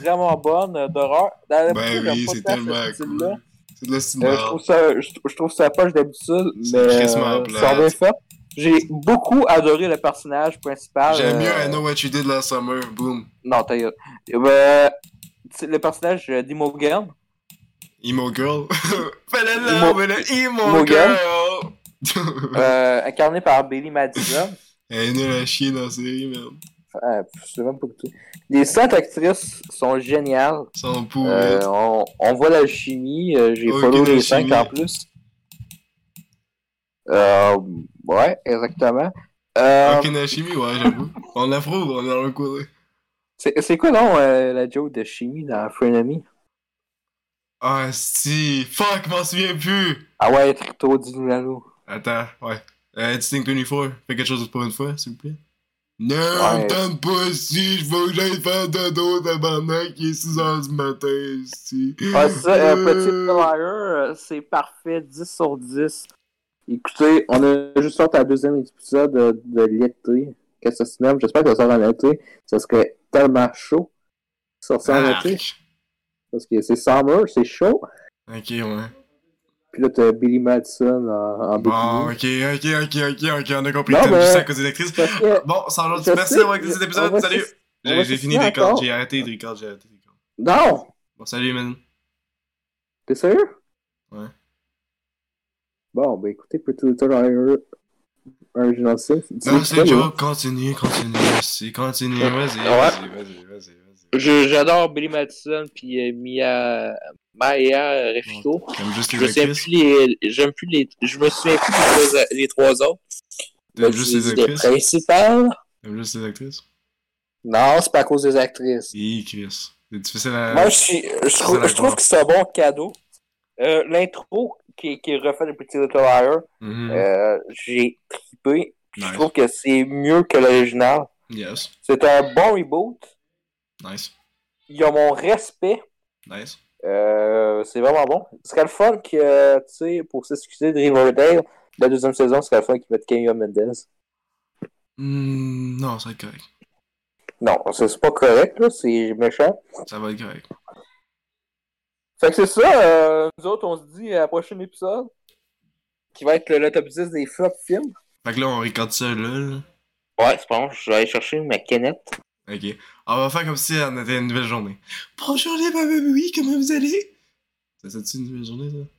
vraiment bonne euh, d'horreur. Ben oui, c'est tellement cool. C'est de la Euh, je trouve ça, je, je trouve ça poche d'habitude, C'est mais euh, a bien fait. J'ai beaucoup adoré le personnage principal. J'aime mieux euh, I Know What You Did Last Summer, boom. Non, t'as eu. Tu sais, le personnage euh. Emo Girl? Emo- le Emo Emo Girl? euh, incarné par Billy Madison. Elle est nulle à chier dans la série, merde. Euh, je sais même pas écouter. Les sept actrices sont géniales. Pourri. Euh, on, on voit la chimie. euh, J'ai follow les cinq en plus. Euh, ouais, exactement. Euh, Ok, Nashimi, ouais, j'avoue. On l'approuve, on est dans le coup. c'est c'est quoi, non, euh, la joke de chimie dans Frenemy? Ah, si. Fuck, je m'en souviens plus. Ah ouais, Trito, dis-nous la nous. Attends, ouais. Euh, Distinct 24, fais quelque chose pour une fois, s'il vous plaît. Non, Ouais. me tente pas si, je veux que j'aille faire dodo, tabarnak, il est 6h du matin, si. Ouais, c'est ça, euh, Petit Liar, euh, c'est parfait, 10 sur 10. Écoutez, on a juste sorti la deuxième épisode de, de l'été, que ça se nomme. J'espère que ça sort en été. Ça serait tellement chaud. Sortir en Arc. été. Parce que c'est summer, c'est chaud. Ok, ouais. Puis là, t'as Billy Madison en, en Bon, ok, ok, ok, ok, ok, on a compris. Mais- juste à cause des actrices? Que, Bon, sans l'autre, merci d'avoir écouté cet épisode, salut. J'ai fini cordes, encore. j'ai arrêté de record, j'ai arrêté des cordes. Non! Bon, salut, man. T'es sérieux? Ouais. Bon, ben écoutez, Pretty Little Liar Original Sin. Non, c'est joke, continue, continue, merci, continue, vas-y, vas-y, vas-y, vas-y, J'adore Billy Madison puis euh, Mia Maya Refito. T'aimes juste Je les actrices? plus les. J'aime plus les. Je me souviens plus des trois, les trois autres. T'aimes juste les les actrices? principales. T'aimes juste les actrices? Non, c'est pas à cause des actrices. Hi, Chris. C'est difficile à... Moi, je, suis, je, trouve, je trouve que c'est un bon cadeau. Euh, L'intro qui, qui refait de Pretty Little Liar, Mhm. euh, j'ai trippé. Nice. Je trouve que c'est mieux que l'original. Yes. C'est un bon reboot. Nice. Il a mon respect. Nice. Euh, c'est vraiment bon. Ce serait le fun que, tu sais, pour s'excuser de Riverdale, la deuxième saison, ce serait le fun qu'ils mettent Kenya Mendes. Hmm, non, ça va être correct. Non, c'est c'est pas correct, là, c'est méchant. Ça va être correct. Fait que c'est ça, euh, nous autres, on se dit à la prochaine épisode, qui va être le, le top 10 des flops films. Fait que là, on record ça là, là. Ouais, c'est bon, je vais aller chercher ma canette. Ok. On va faire comme si on était une nouvelle journée. Bonjour les babes, oui, comment vous allez? Ça, c'est une nouvelle journée, ça?